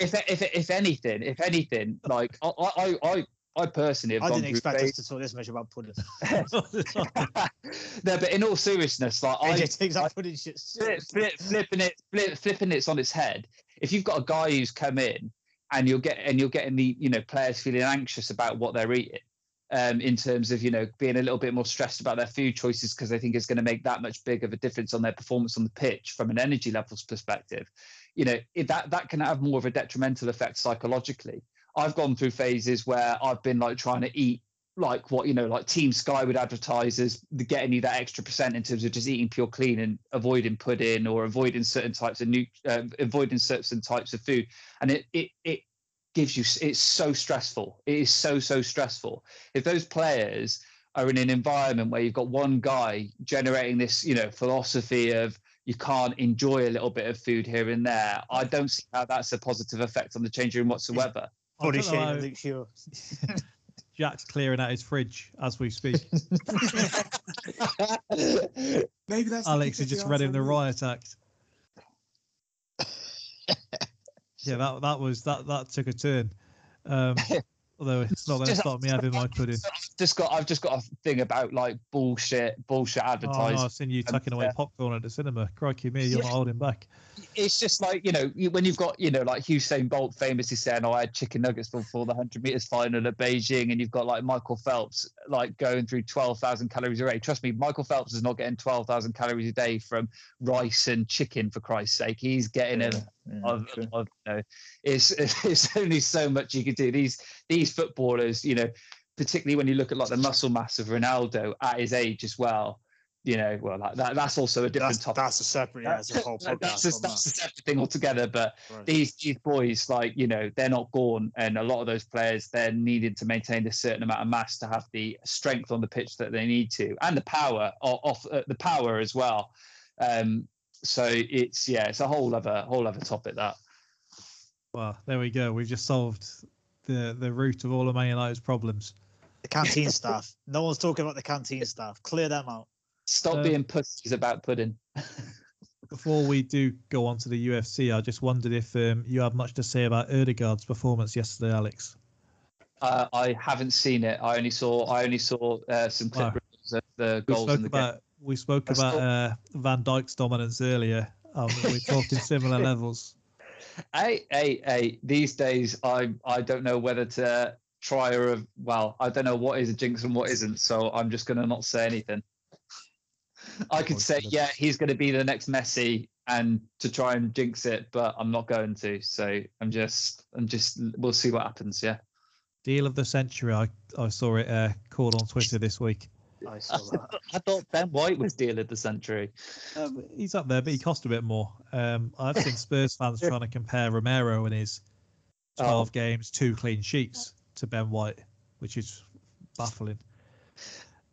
if, if, if, if anything, if anything, like I, I, I, I personally have I didn't expect phase- us to talk this much about pudding. no, but in all seriousness, like I, AJ takes that pudding shit flip, flip, flipping it, flip, flipping it's on its head. If you've got a guy who's come in and you're get and you're getting the you know players feeling anxious about what they're eating, um, in terms of you know being a little bit more stressed about their food choices because they think it's going to make that much big of a difference on their performance on the pitch from an energy levels perspective, you know it, that that can have more of a detrimental effect psychologically. I've gone through phases where I've been like trying to eat like what you know like team sky would advertise as getting you that extra percent in terms of just eating pure clean and avoiding pudding or avoiding certain types of new uh, avoiding certain types of food. And it it it gives you it's so stressful. It is so so stressful. If those players are in an environment where you've got one guy generating this you know philosophy of you can't enjoy a little bit of food here and there i don't see how that's a positive effect on the changing room whatsoever I Body don't know shame of Luke Shaw. Jack's clearing out his fridge as we speak. Maybe that's Alex kick is just the read him the riot act. yeah, that that was that that took a turn. Um, although it's not going to stop me having my pudding. just got I've just got a thing about like bullshit bullshit oh, advertising. Oh, advertising. I've seen you tucking away yeah. popcorn at the cinema. Crikey me, you're Yeah. not holding back. It's just like you know when you've got you know like Usain Bolt famously saying, "Oh, I had chicken nuggets before the hundred meters final at Beijing," and you've got like Michael Phelps like going through twelve thousand calories a day. Trust me, Michael Phelps is not getting twelve thousand calories a day from rice and chicken. For Christ's sake, he's getting Yeah, of, true. of you know, it's it's only so much you can do. These these footballers, you know, particularly when you look at like the muscle mass of Ronaldo at his age as well. You know, well that, that that's also a different That's, topic. that's a separate, yeah, it's a whole That- that's, a, on that's a separate thing altogether. But. Right. these these boys, like you know, they're not gone, and a lot of those players they're needed to maintain a certain amount of mass to have the strength on the pitch that they need to, and the power o- off uh, the power as well. Um, so it's yeah, it's a whole other whole other topic that. Well, there we go. We've just solved the the root of all of Man United's problems. The canteen staff. No one's talking about the canteen staff. Clear them out. Stop Uh, being pussies about pudding. Before we do go on to the UFC, I just wondered if um, you had much to say about Ødegaard's performance yesterday, Alex. Uh, I haven't seen it. I only saw I only saw uh, some clip Wow. of the goals spoke in the game. About we spoke I about saw- uh, Van Dijk's dominance earlier. Um, we're talking similar levels. Hey, hey, hey! These days, I I don't know whether to try or well, I don't know what is a jinx and what isn't. So I'm just gonna not say anything. I could say, yeah, he's going to be the next Messi, and to try and jinx it, but I'm not going to. So I'm just, I'm just, we'll see what happens. Yeah. Deal of the century. I, I saw it uh, called on Twitter this week. I saw that. I thought Ben White was deal of the century. Um, he's up there, but he cost a bit more. Um, I've seen Spurs fans trying to compare Romero and his 12 Oh. games, two clean sheets to Ben White, which is baffling.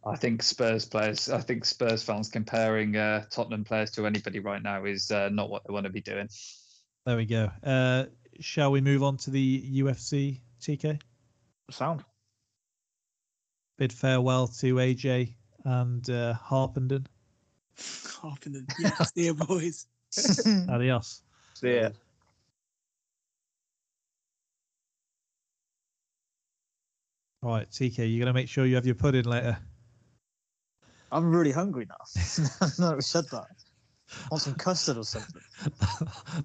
I think Spurs players, I think Spurs fans comparing uh, Tottenham players to anybody right now is uh, not what they want to be doing. There we go. Uh, shall we move on to the UFC, TK? Sound. Bid farewell to AJ and uh, Harpenden. Harpenden. Yes, dear boys. Adios. See Yeah. All right, TK, you're going to make sure you have your pudding later. I'm really hungry now. no, we said that. I want some custard or something.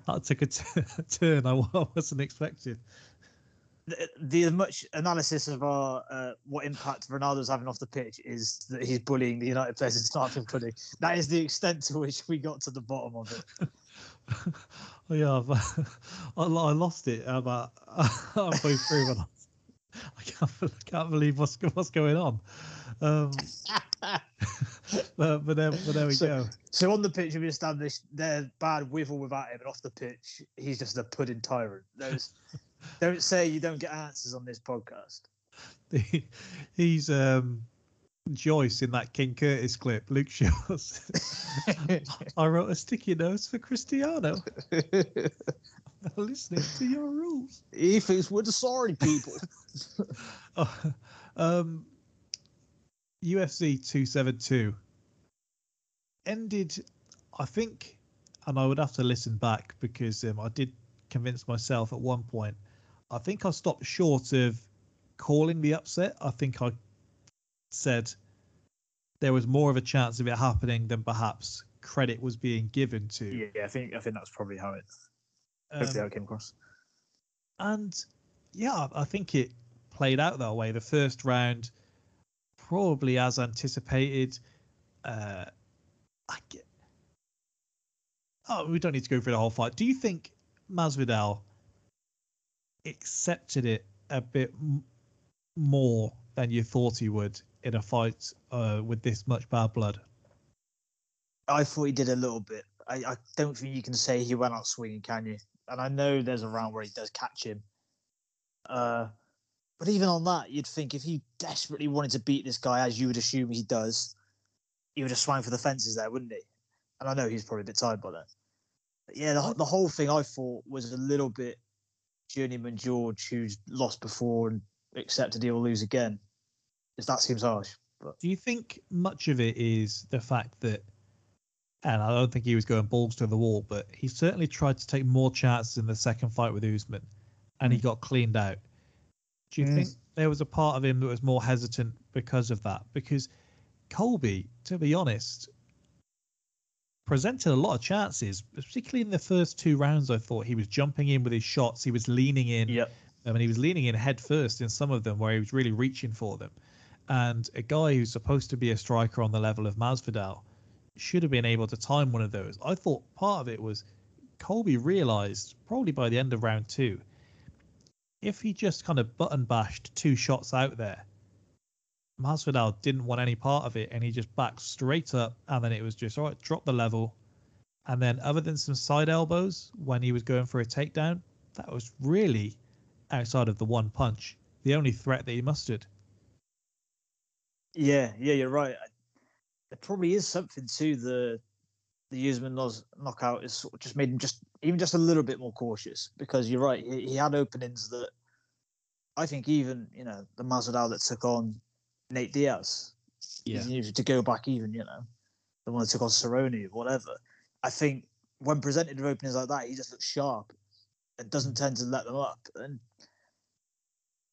that took a t- turn I wasn't expecting. The, the much analysis of our uh, what impact Ronaldo's having off the pitch is that he's bullying the United players and starting pudding. That is the extent to which we got to the bottom of it. oh, yeah, I, I lost it about halfway through. When I, I can't, I can't believe what's what's going on. Um, but, but, there, but there we So- go. So on the pitch, we established they're bad with or without him, and off the pitch, he's just a pudding tyrant. There's, don't say you don't get answers on this podcast. He's um, Joyce in that King Curtis clip. Luke Shaws. I wrote a sticky note for Cristiano. listening to your rules. he thinks we're the sorry people. Oh, um, UFC 272 ended, I think, and I would have to listen back because um, I did convince myself at one point. I think I stopped short of calling the upset. I think I said there was more of a chance of it happening than perhaps credit was being given to. yeah, I think I think that's probably how it Um, how it came across. and yeah, I think it played out that way. The first round, probably as anticipated. Uh, I get. Oh, we don't need to go through the whole fight. Do you think Masvidal accepted it a bit m- more than you thought he would in a fight uh, with this much bad blood? I thought he did a little bit. I, I don't think you can say he went out swinging, can you? And I know there's a round where he does catch him. Uh, but even on that, you'd think if he desperately wanted to beat this guy, as you would assume he does, he would have swung for the fences there, wouldn't he? And I know he's probably a bit tired by that. But yeah, the, the whole thing I thought was a little bit journeyman George, who's lost before and accepted he'll lose again. If that seems harsh. But Do you think much of it is the fact that, and I don't think he was going balls to the wall, but he certainly tried to take more chances in the second fight with Usman, and he got cleaned out. Do you Mm. think there was a part of him that was more hesitant because of that? Because Colby, to be honest, presented a lot of chances, particularly in the first two rounds. I thought he was jumping in with his shots, he was leaning in. Yep. Um, I mean, he was leaning in head first in some of them where he was really reaching for them. And a guy who's supposed to be a striker on the level of Masvidal should have been able to time one of those. I thought part of it was Colby realized probably by the end of round two, if he just kind of button bashed two shots out there, Masvidal didn't want any part of it and he just backed straight up and then it was just all right, drop the level. And then other than some side elbows when he was going for a takedown, that was really outside of the one punch, the only threat that he mustered. Yeah, yeah, you're right. There probably is something to the the Usman knockout is sort of just made him just even just a little bit more cautious because you're right. He, he had openings that I think even you know the Masvidal that took on Nate Diaz, Yeah. to go back even you know the one that took on Cerrone, whatever. I think when presented with openings like that, he just looks sharp and doesn't tend to let them up. And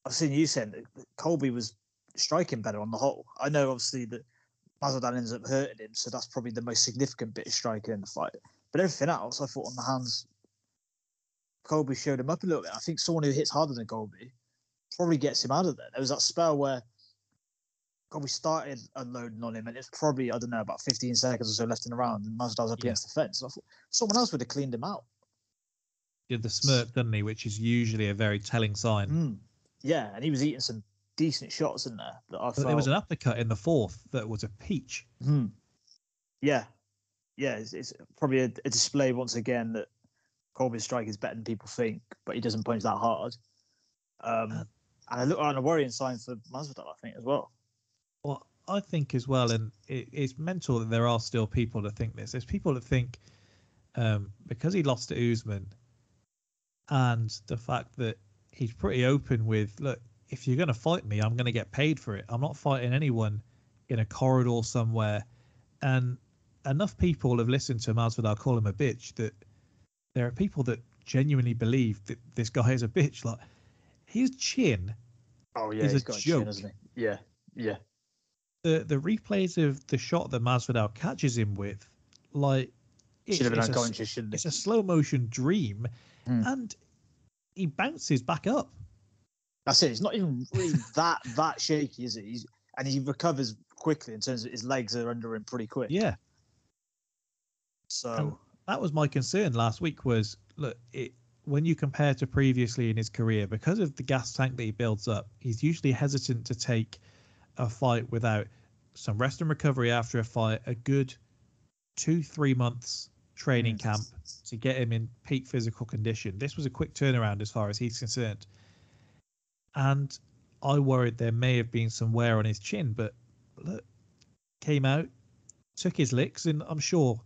I've seen you saying that Colby was striking better on the whole. I know obviously that Masvidal ends up hurting him, so that's probably the most significant bit of striking in the fight. But everything else, I thought on the hands, Colby showed him up a little bit. I think someone who hits harder than Colby probably gets him out of there. There was that spell where Colby started unloading on him, and it's probably I don't know about 15 seconds or so left in the round, and up Yeah. against the fence. I thought someone else would have cleaned him out. Did the smirk, didn't he? Which is usually a very telling sign. Mm. Yeah, and he was eating some decent shots in there that I But felt. there was an uppercut in the fourth that was a peach. Hmm. Yeah, yeah. It's, it's probably a, a display once again that Colby's strike is better than people think, but he doesn't punch that hard. Um, Uh, and I look on a worrying sign for Masvidal, I think, as well. Well, I think as well, and it, it's mental that there are still people that think this. There's people that think um, because he lost to Usman, and the fact that he's pretty open with, look, if you're going to fight me, I'm going to get paid for it. I'm not fighting anyone in a corridor somewhere. And enough people have listened to Masvidal call him a bitch that there are people that genuinely believe that this guy is a bitch. Like his chin Oh yeah, He's a got a chin? Yeah, yeah. The the replays of the shot that Masvidal catches him with, like it's, Should have been it's a unconscious, shouldn't it's a slow motion dream, Hmm. and he bounces back up. That's it. It's not even really that that shaky, is it? He's, and he recovers quickly in terms of his legs are under him pretty quick. Yeah, So And that was my concern last week. Was look, it when you compare to previously in his career, because of the gas tank that he builds up, he's usually hesitant to take a fight without some rest and recovery after a fight, a good two three months training Mm. camp to get him in peak physical condition. This was a quick turnaround as far as he's concerned, and I worried there may have been some wear on his chin, but look, came out, took his licks, and I'm sure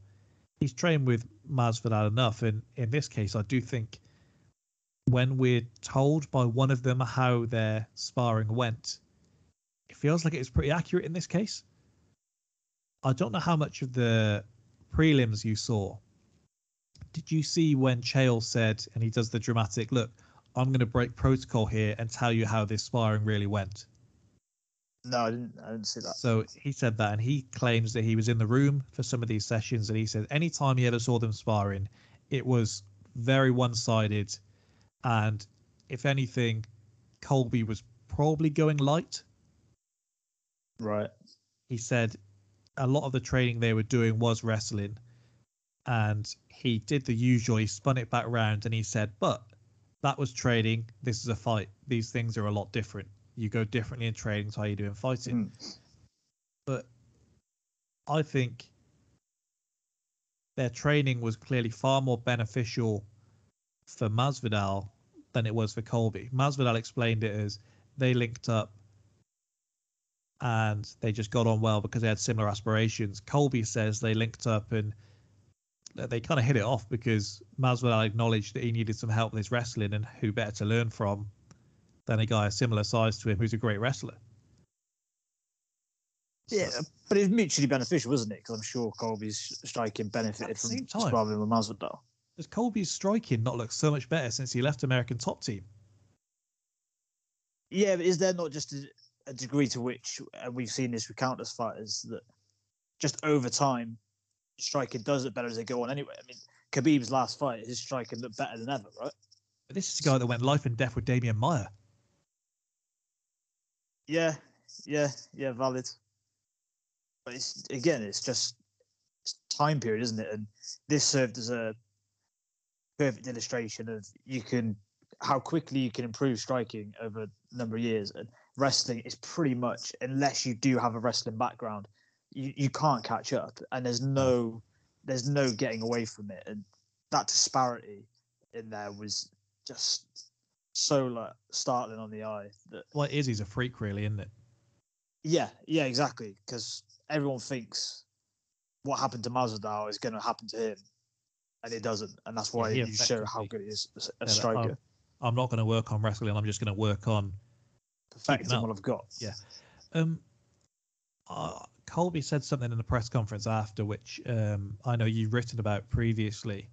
he's trained with Masvidal enough. And in this case, I do think when we're told by one of them how their sparring went, feels like it was pretty accurate in this case. I don't know how much of the prelims you saw. Did you see when Chael said, and he does the dramatic look, I'm going to break protocol here and tell you how this sparring really went? no, I didn't. I didn't see that. So he said that, and he claims that he was in the room for some of these sessions, and he said anytime he ever saw them sparring, it was very one-sided, and if anything, Colby was probably going light. Right. He said a lot of the training they were doing was wrestling, and he did the usual. He spun it back round, and he said, "But that was training. This is a fight. These things are a lot different. You go differently in training to how you do in fighting." Mm. but I think their training was clearly far more beneficial for Masvidal than it was for Colby. Masvidal explained it as they linked up and they just got on well because they had similar aspirations. Colby says they linked up and they kind of hit it off because Masvidal acknowledged that he needed some help with his wrestling and who better to learn from than a guy a similar size to him who's a great wrestler. Yeah, but it's mutually beneficial, isn't it? Because I'm sure Colby's striking benefited from sparring with Masvidal. Does Colby's striking not look so much better since he left American Top Team? Yeah, but is there not just a, a degree to which, and we've seen this with countless fighters, that just over time, striking does it better as they go on anyway? I mean, Khabib's last fight, his striking looked better than ever, right? But this is a guy that went life and death with Demian Maia. Yeah, yeah, yeah, valid. But it's again, it's just it's time period, isn't it? And this served as a perfect illustration of you can how quickly you can improve striking over a number of years. And wrestling is pretty much, unless you do have a wrestling background, you, you can't catch up. And there's no there's no getting away from it. And that disparity in there was just so like startling on the eye that Well, Izzy's a freak, really, isn't it? yeah, yeah, exactly. Because everyone thinks what happened to Masvidal is going to happen to him, and it doesn't, and that's why he you show how good he is a like, striker. oh, I'm not going to work on wrestling. I'm just going to work on. Perfecting up. what I've got. Yeah. Um, uh, Colby said something in the press conference after, which um, I know you've written about previously,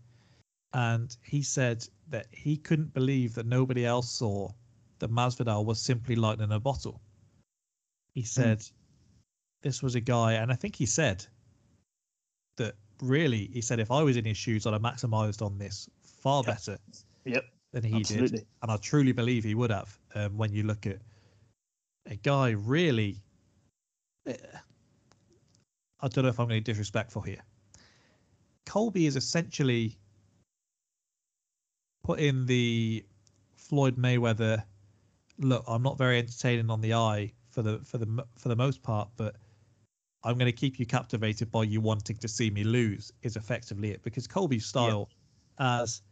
and he said that he couldn't believe that nobody else saw that Masvidal was simply lightning in a bottle. He said this was a guy, and I think he said that really, he said if I was in his shoes, I'd have maximized on this far Yep. better Yep, than he did and I truly believe he would have. Um, when you look at a guy really, eh, I don't know if I'm going to be disrespectful here. Colby is essentially put in the Floyd Mayweather. Look, I'm not very entertaining on the eye for the for the for the most part, but I'm going to keep you captivated by you wanting to see me lose. Is effectively it because Colby's style, as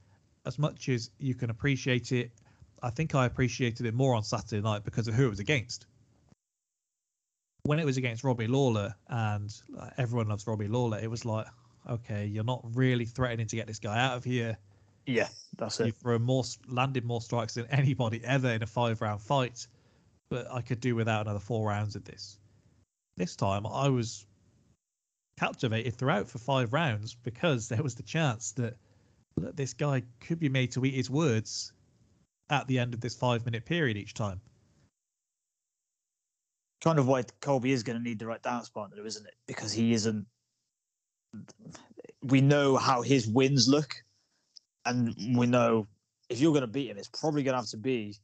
as much as you can appreciate it, I think I appreciated it more on Saturday night because of who it was against. When it was against Robbie Lawler, and everyone loves Robbie Lawler, it was like, okay, you're not really threatening to get this guy out of here. Yeah, that's You it. throw more, landed more strikes than anybody ever in a five-round fight, but I could do without another four rounds of this. This time, I was captivated throughout for five rounds because there was the chance that that this guy could be made to eat his words at the end of this five minute period each time. kind of why Colby is going to need the right dance partner, isn't it? Because he isn't. We know how his wins look, and we know if you're going to beat him, it's probably going to have to be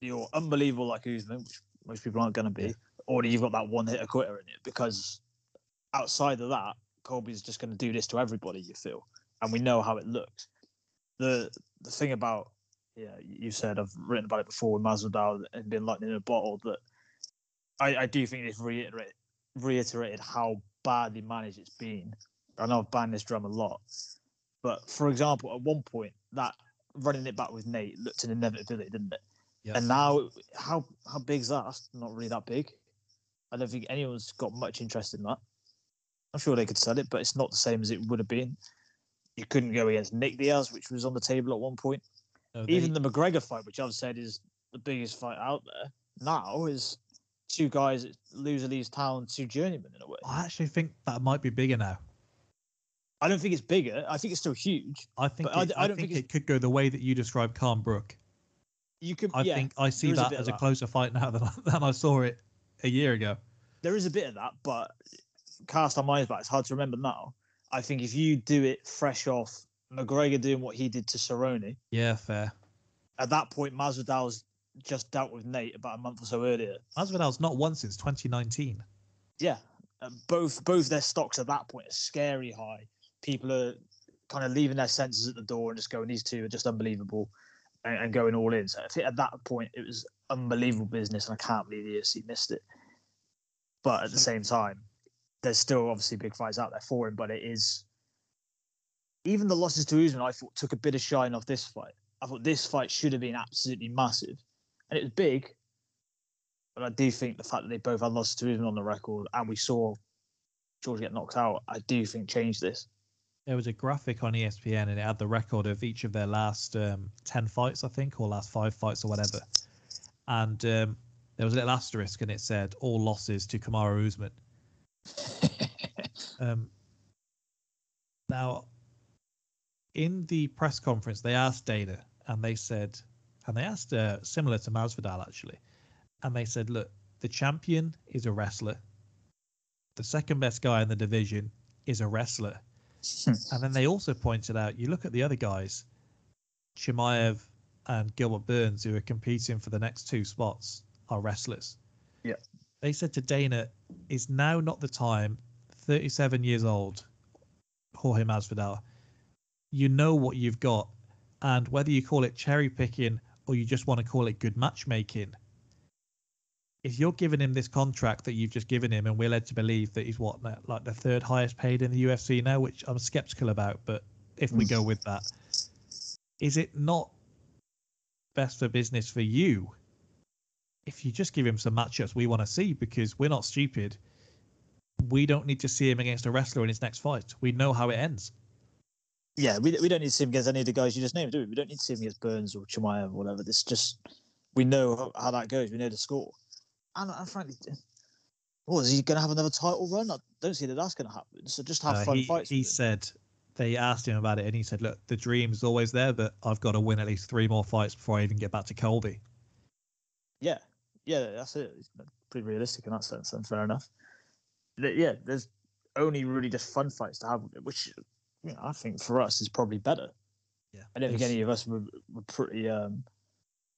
you're unbelievable like Usman, which most people aren't going to be, or you've got that one hitter quitter in it. Because outside of that, Colby's just going to do this to everybody. You feel, and we know how it looks. The the thing about yeah, you said I've written about it before with Masvidal and been lightning in a bottle that I, I do think it's reiterate, reiterated how badly managed it's been. I know I've banged this drum a lot, but for example, at one point that running it back with Nate looked an inevitability, didn't it? Yes. And now, how how big's that? That's not really that big. I don't think anyone's got much interest in that. I'm sure they could sell it, but it's not the same as it would have been. You couldn't go against Nick Diaz, which was on the table at one point. They- Even the McGregor fight, which I've said is the biggest fight out there, now is two guys that loser leaves town, two journeymen in a way. I actually think that might be bigger now. I don't think it's bigger. I think it's still huge. I think I it, I, I don't think, think it could go the way that you described Khan Brook. You could, I yeah, think I see is a that as a that. closer fight now than, than I saw it a year ago. there is a bit of that, but cast our minds back, it's hard to remember now. I think if you do it fresh off McGregor doing what he did to Cerrone, Yeah, fair. at that point Masvidal's just dealt with Nate about a month or so earlier. Masvidal's not won since 2019. Yeah, uh, both both their stocks at that point are scary high. People are kind of leaving their senses at the door and just going, these two are just unbelievable, and, and going all in. So I think at that point it was unbelievable business, and I can't believe the UFC missed it. But at the same time, there's still obviously big fights out there for him. But it is even the losses to Usman, I thought took a bit of shine off this fight. I thought this fight should have been absolutely massive, and it was big. But I do think the fact that they both had losses to Usman on the record, and we saw George get knocked out, I do think changed this. There was a graphic on ESPN and it had the record of each of their last um, 10 fights, I think, or last five fights or whatever. And um, there was a little asterisk and it said all losses to Kamaru Usman. Um, now, in the press conference, they asked Dana and they said, and they asked uh, similar to Masvidal actually, and they said, look, the champion is a wrestler. The second best guy in the division is a wrestler. And then they also pointed out, you look at the other guys, Chimaev and Gilbert Burns, who are competing for the next two spots, are wrestlers. Yeah. They said to Dana, is now not the time, 37 years old, Jorge Masvidal, you know what you've got. And whether you call it cherry picking or you just want to call it good matchmaking, if you're giving him this contract that you've just given him, and we're led to believe that he's what, like the third highest paid in the UFC now, which I'm skeptical about, but if we go with that, is it not best for business for you if you just give him some matchups we want to see? Because we're not stupid. We don't need to see him against a wrestler in his next fight. We know how it ends. Yeah, we, we don't need to see him against any of the guys you just named, do we? We don't need to see him against Burns or Chimaev or whatever. This just we know how, how that goes. We know the score, and, and frankly, what is he going to have another title run? I don't see that that's going to happen. So just have Uh, fun he, fights. he said they asked him about it, and he said, "Look, the dream's always there, but I've got to win at least three more fights before I even get back to Colby." Yeah, yeah, that's it. It's pretty realistic in that sense, and fair enough. Yeah, there's only really just fun fights to have, with which I think for us is probably better. Yeah, I don't think any of us were, were pretty um,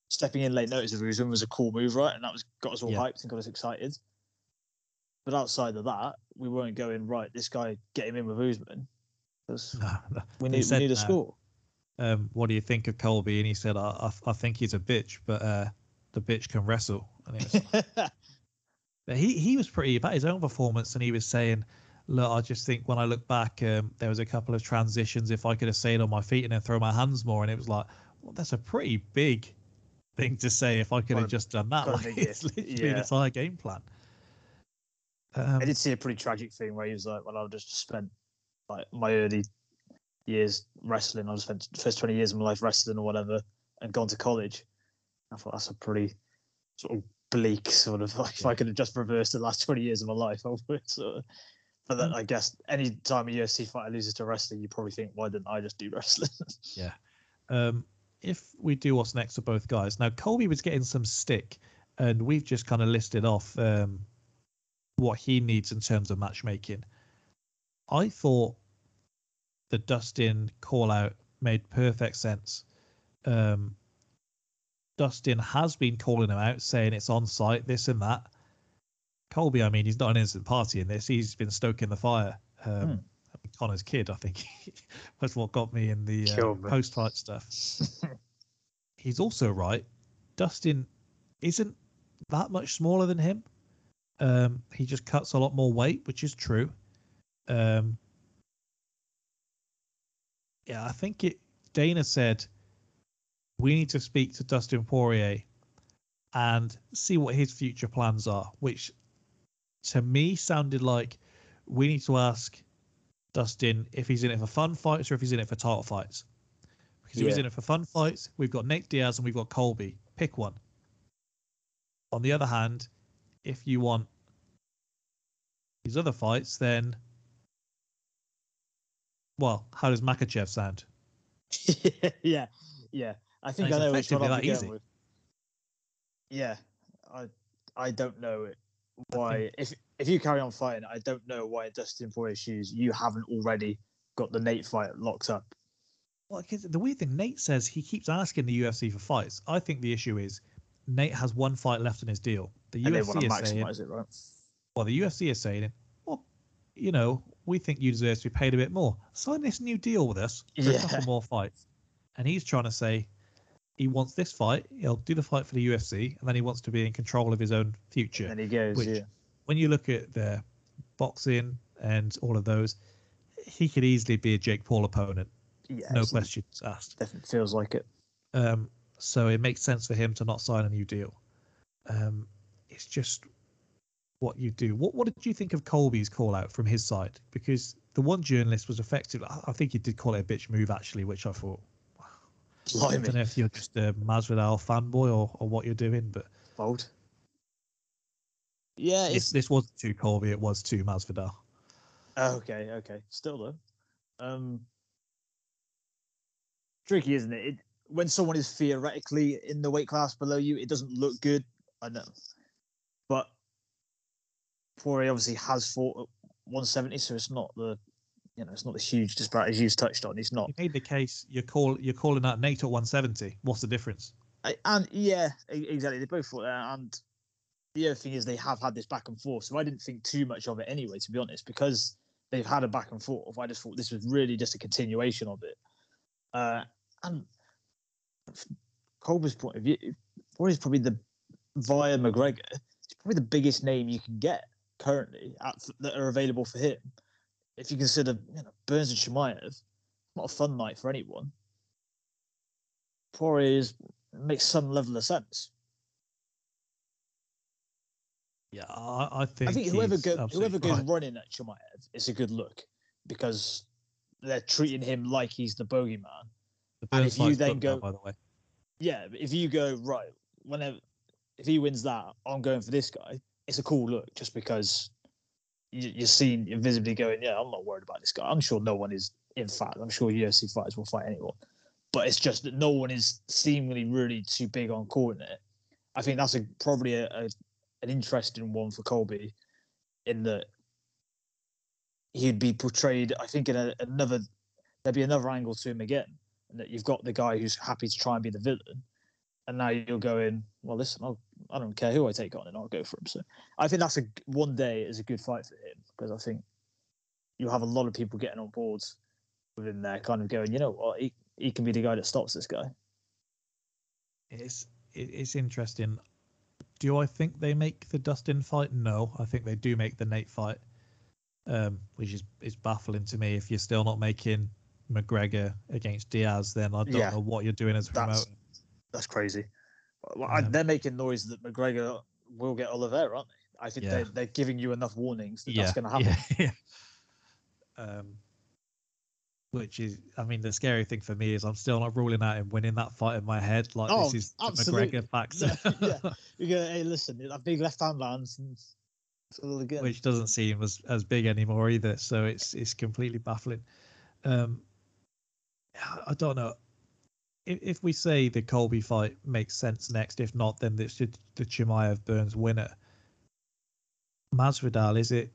stepping in late notice of Usman was a cool move, right? And that was got us all Yeah. hyped and got us excited. But outside of that, we weren't going right. This guy, get him in with Usman. 'cause No, no. we need, we said need a score. um, what do you think of Colby? And he said, I, I, I think he's a bitch, but uh, the bitch can wrestle. And it was, but he, he was pretty about his own performance, and he was saying, look, I just think when I look back, um, there was a couple of transitions. If I could have stayed on my feet and then throw my hands more, and it was like, well, that's a pretty big thing to say. If I could have just done that, like, big it's literally an yeah. entire game plan. Um, I did see a pretty tragic thing where he was like, "Well, I've just spent like my early years wrestling. I just spent the first twenty years of my life wrestling or whatever, and gone to college." I thought that's a pretty sort of bleak sort of like if I could have just reversed the last twenty years of my life, I would sort of. But then I guess any time a UFC fighter loses to wrestling, you probably think, "Why didn't I just do wrestling?" Yeah. Um, if we do what's next for both guys, now Colby was getting some stick, and we've just kind of listed off um, what he needs in terms of matchmaking. I thought the Dustin call out made perfect sense. Um, Dustin has been calling him out, saying it's on sight, this and that. Colby, I mean, he's not an innocent party in this. He's been stoking the fire. Um, Hmm. Conor's kid, I think, was what got me in the uh, post fight stuff. he's also right. Dustin isn't that much smaller than him. Um, he just cuts a lot more weight, which is true. Um, yeah, I think it. Dana said we need to speak to Dustin Poirier and see what his future plans are, which to me sounded like we need to ask Dustin if he's in it for fun fights or if he's in it for title fights. Because if he's in it for fun fights, we've got Nate Diaz and we've got Colby. Pick one. On the other hand, if you want these other fights, then well, how does Makhachev sound? yeah, yeah. I think I know which one I'm that going easy. with. Yeah, I I don't know it. Why if if you carry on fighting, I don't know why Dustin Poirier shoes you haven't already got the Nate fight locked up. Well, 'cause the weird thing, Nate says he keeps asking the UFC for fights. I think the issue is Nate has one fight left in his deal. The And they want UFC to is saying, it, right? well, the UFC is saying, well, you know, we think you deserve to be paid a bit more. Sign this new deal with us for a couple more fights. And he's trying to say he wants this fight. He'll do the fight for the UFC, and then he wants to be in control of his own future. And he goes, which- yeah, when you look at the boxing and all of those, he could easily be a Jake Paul opponent, yeah, no questions asked. Definitely feels like it. Um, so it makes sense for him to not sign a new deal. Um, it's just what you do. What what did you think of Colby's call out from his side? Because the one journalist was effective. I I think he did call it a bitch move actually, which I thought. I don't know if you're just a Masvidal fanboy or, or what you're doing, but bold. Yeah, this, it's this wasn't to Colby, it was to Masvidal. okay, okay. Still though, um, tricky, isn't it? it? When someone is theoretically in the weight class below you, it doesn't look good. I know, but Poirier obviously has fought at 170, so it's not the, you know, it's not a huge disparity as you've touched on. It's not You made the case. You're call you're calling out Nate at 170. What's the difference? I, and yeah, exactly. They both fought there, and the other thing is they have had this back and forth. So I didn't think too much of it anyway, to be honest, because they've had a back and forth. I just thought this was really just a continuation of it. Uh, and from Colby's point of view, Poirier's probably the via McGregor. It's probably the biggest name you can get currently at, that are available for him. If you consider you know, Burns and Chimaev, not a fun night for anyone. Poirier is makes some level of sense. Yeah, I, I think. I think whoever go, whoever goes right. running at Chimaev is a good look because they're treating him like he's the bogeyman. The and if you then booked now, go- by the way, Yeah, if you go right, whenever if he wins that, I'm going for this guy. It's a cool look just because you, you're seen, you're visibly going, yeah, I'm not worried about this guy. I'm sure no one is. In fact, I'm sure UFC fighters will fight anyone, but it's just that no one is seemingly really too big on calling it. I think that's a probably a, a an interesting one for Colby, in that he'd be portrayed. I think in a, another there'd be another angle to him again, and that you've got the guy who's happy to try and be the villain, and now you're going, well, listen, I'll, I don't care who I take on, and I'll go for him. So I think that's a one day is a good fight for him because I think you'll have a lot of people getting on boards within there, kind of going, you know what, he he can be the guy that stops this guy. it's it's interesting. Do I think they make the Dustin fight? No, I think they do make the Nate fight, um, which is is baffling to me. If you're still not making McGregor against Diaz, then I don't Yeah. know what you're doing as a That's- promoter. That's crazy. Well, I- Um, they're making noise that McGregor will get Oliveira, aren't they? I think Yeah. they're, they're giving you enough warnings that yeah, that's going to happen. yeah, yeah. Um, which is, I mean, the scary thing for me is I'm still not ruling out him winning that fight in my head. Like Oh, this is the absolutely. McGregor factor, Yeah, yeah. You go, hey, listen, that big left hand lands and again. which doesn't seem as, as big anymore either. So it's it's completely baffling. Um, I- I don't know. If, if we say the Colby fight makes sense next, if not, then it's the, the Chimaev Burns winner. Masvidal, is it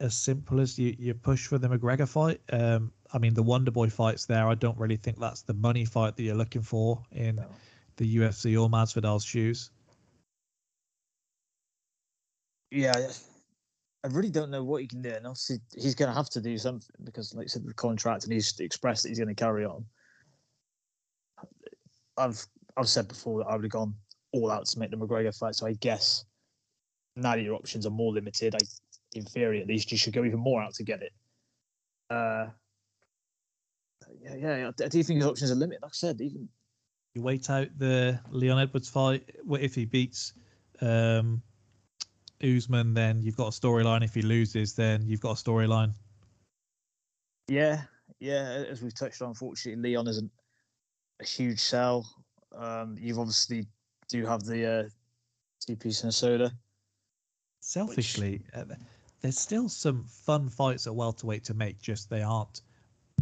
as simple as you, you push for the McGregor fight? Um, I mean, the Wonder Boy fight's there. I don't really think that's the money fight that you're looking for in No. the UFC or Masvidal's shoes. Yeah, I- I really don't know what he can do. And obviously, he's going to have to do something because, like I said, the contract, and he's expressed that he's going to carry on. I've I've said before that I would have gone all out to make the McGregor fight. So I guess now that your options are more limited, I, in theory at least, you should go even more out to get it. Uh, yeah, yeah, I do think his options are limited. Like I said, even You wait out the Leon Edwards fight. What If he beats um, Usman, then you've got a storyline. If he loses, then you've got a storyline. Yeah, yeah. As we've touched on, unfortunately, Leon isn't a huge sell. Um, you've obviously do have the uh, two piece and a soda. Selfishly, uh, there's still some fun fights at welterweight to make. Just they aren't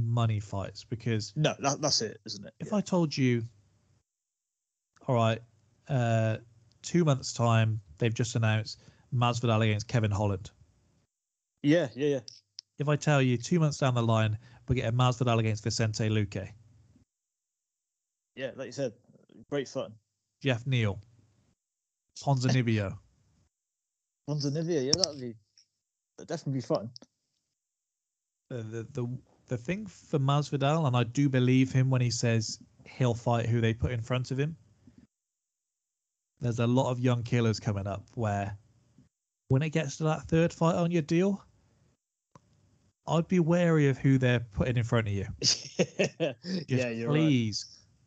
money fights because No, that, that's it, isn't it? if Yeah. I told you, all right, uh, two months time, they've just announced Masvidal against Kevin Holland. yeah, yeah, yeah. If I tell you two months down the line, we're getting Masvidal against Vicente Luque, Yeah, like you said, great fun. Geoff Neal, Ponzinibbio. Monza Nivea, yeah, that'd be that'd definitely be fun. the, the the the thing for Masvidal, and I do believe him when he says he'll fight who they put in front of him. There's a lot of young killers coming up where, when it gets to that third fight on your deal, I'd be wary of who they're putting in front of you. yeah, you're right.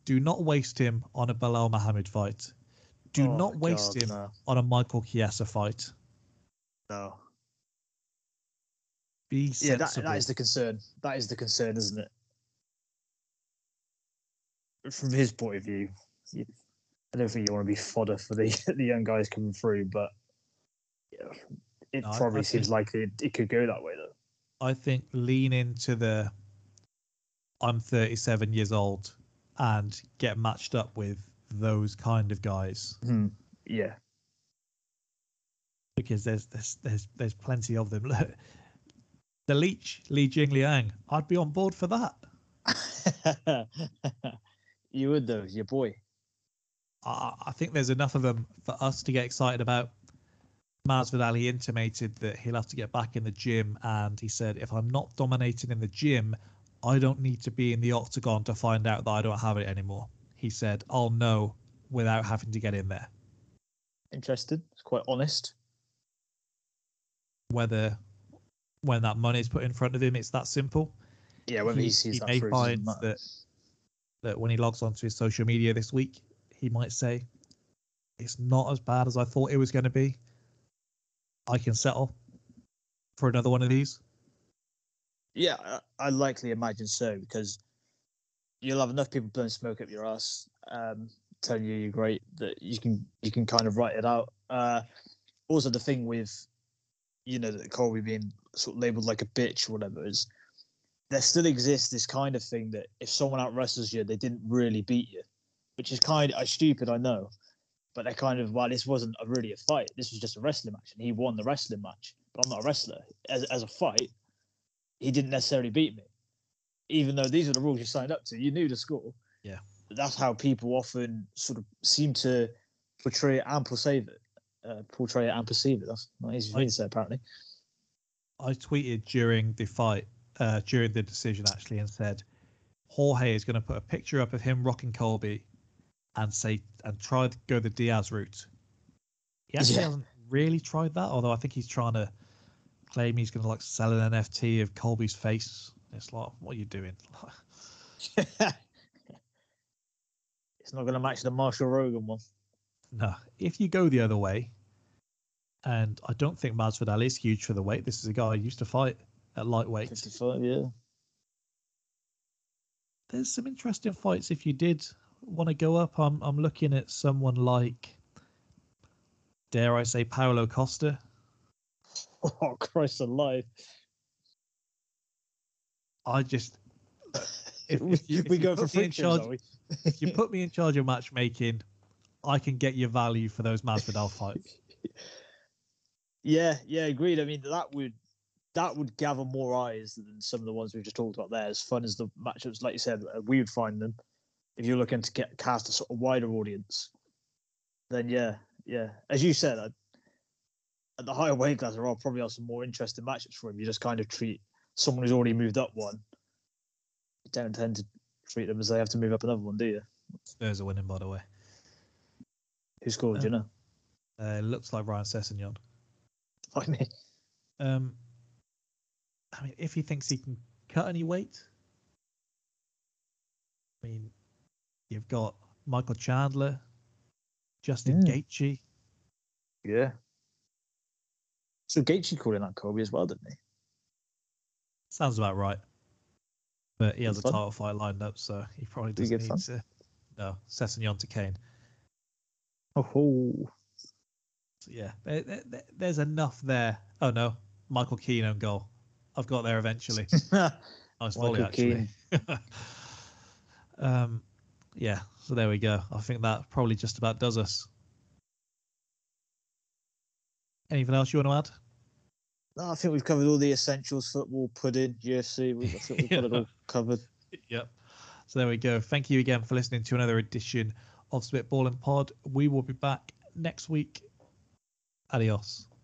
Do not waste him on a Belal Muhammad fight. Do Oh not waste God, him No, on a Michael Chiesa fight. no. Be Yeah, that, that is the concern. That is the concern, isn't it? From his point of view, you, I don't think you want to be fodder for the the young guys coming through, but yeah, it No, probably seems likely it, it could go that way though. I think lean into the I'm 37 years old and get matched up with those kind of guys Hmm. Yeah, because there's there's there's there's plenty of them. Look, the leech Li Jingliang, I'd be on board for that. you would though, your boy. I, I think there's enough of them for us to get excited about. Masvidal he intimated that he'll have to get back in the gym, and he said, "If I'm not dominating in the gym, I don't need to be in the octagon to find out that I don't have it anymore." He said, "I'll know without having to get in there." Interested. It's quite honest. Whether when that money is put in front of him, it's that simple. Yeah, whether he, he, sees he that may find that that when he logs onto his social media this week, he might say, "It's not as bad as I thought it was going to be. I can settle for another one of these." Yeah, I, likely imagine so because you'll have enough people blowing smoke up your ass, um, telling you you're great that you can you can kind of write it out. Uh, also, the thing with you know that Colby being sort of labeled like a bitch or whatever is there still exists this kind of thing that if someone out wrestles you, they didn't really beat you, which is kind of stupid, I know. But they're kind of well, this wasn't a, really a fight. This was just a wrestling match, and he won the wrestling match. But I'm not a wrestler. As as a fight, he didn't necessarily beat me, even though these are the rules you signed up to. You knew the score. Yeah. That's how people often sort of seem to portray it and perceive it. Uh, portray it and perceive it. That's not easy for me to say, apparently. I tweeted during the fight, uh, during the decision actually, and said Jorge is going to put a picture up of him rocking Colby, and say and try to go the Diaz route. He actually Yeah. hasn't really tried that, although I think he's trying to claim he's going to like sell an NFT of Colby's face. It's like, what are you doing? it's not going to match the Marshall Rogan one. No, if you go the other way, and I don't think Masvidal is huge for the weight. This is a guy who used to fight at lightweight. 55, yeah. There's some interesting fights if you did want to go up. I'm I'm looking at someone like, dare I say, Paulo Costa. Oh, Christ alive. I just if, we if you, we go for me charge, we? if you put me in charge of matchmaking, I can get you value for those Masvidal fights. Yeah, yeah, agreed. I mean, that would that would gather more eyes than some of the ones we've just talked about there. As fun as the matchups, like you said, uh, we would find them. If you're looking to get cast a sort of wider audience, then yeah, yeah. As you said, at the higher weight class, there are probably are some more interesting matchups for him. You just kind of treat someone who's already moved up one. You don't tend to treat them as they have to move up another one, do you? Spurs are winning, by the way. Who scored? do you Um, know? Uh, it looks like Ryan Sessegnon. Fuck me. Um, I mean, if he thinks he can cut any weight, I mean, you've got Michael Chandler, Justin Mm. Gaethje. Yeah. So Gaethje called in that Colby as well, didn't he? Sounds about right. But he has Good a fun. title fight lined up, so he probably doesn't need to. No, Sessegnon to Kane. Oh, So yeah, there, there- there- there's enough there. Oh no, Michael Keane on goal. I've got there eventually. Nice volley, actually. um, yeah, so there we go. I think that probably just about does us. Anything else you want to add? No, I think we've covered all the essentials: football, pudding, UFC. We, I think we've got it all covered. Yep. So there we go. Thank you again for listening to another edition of Spitballing Pod. We will be back next week. Adios.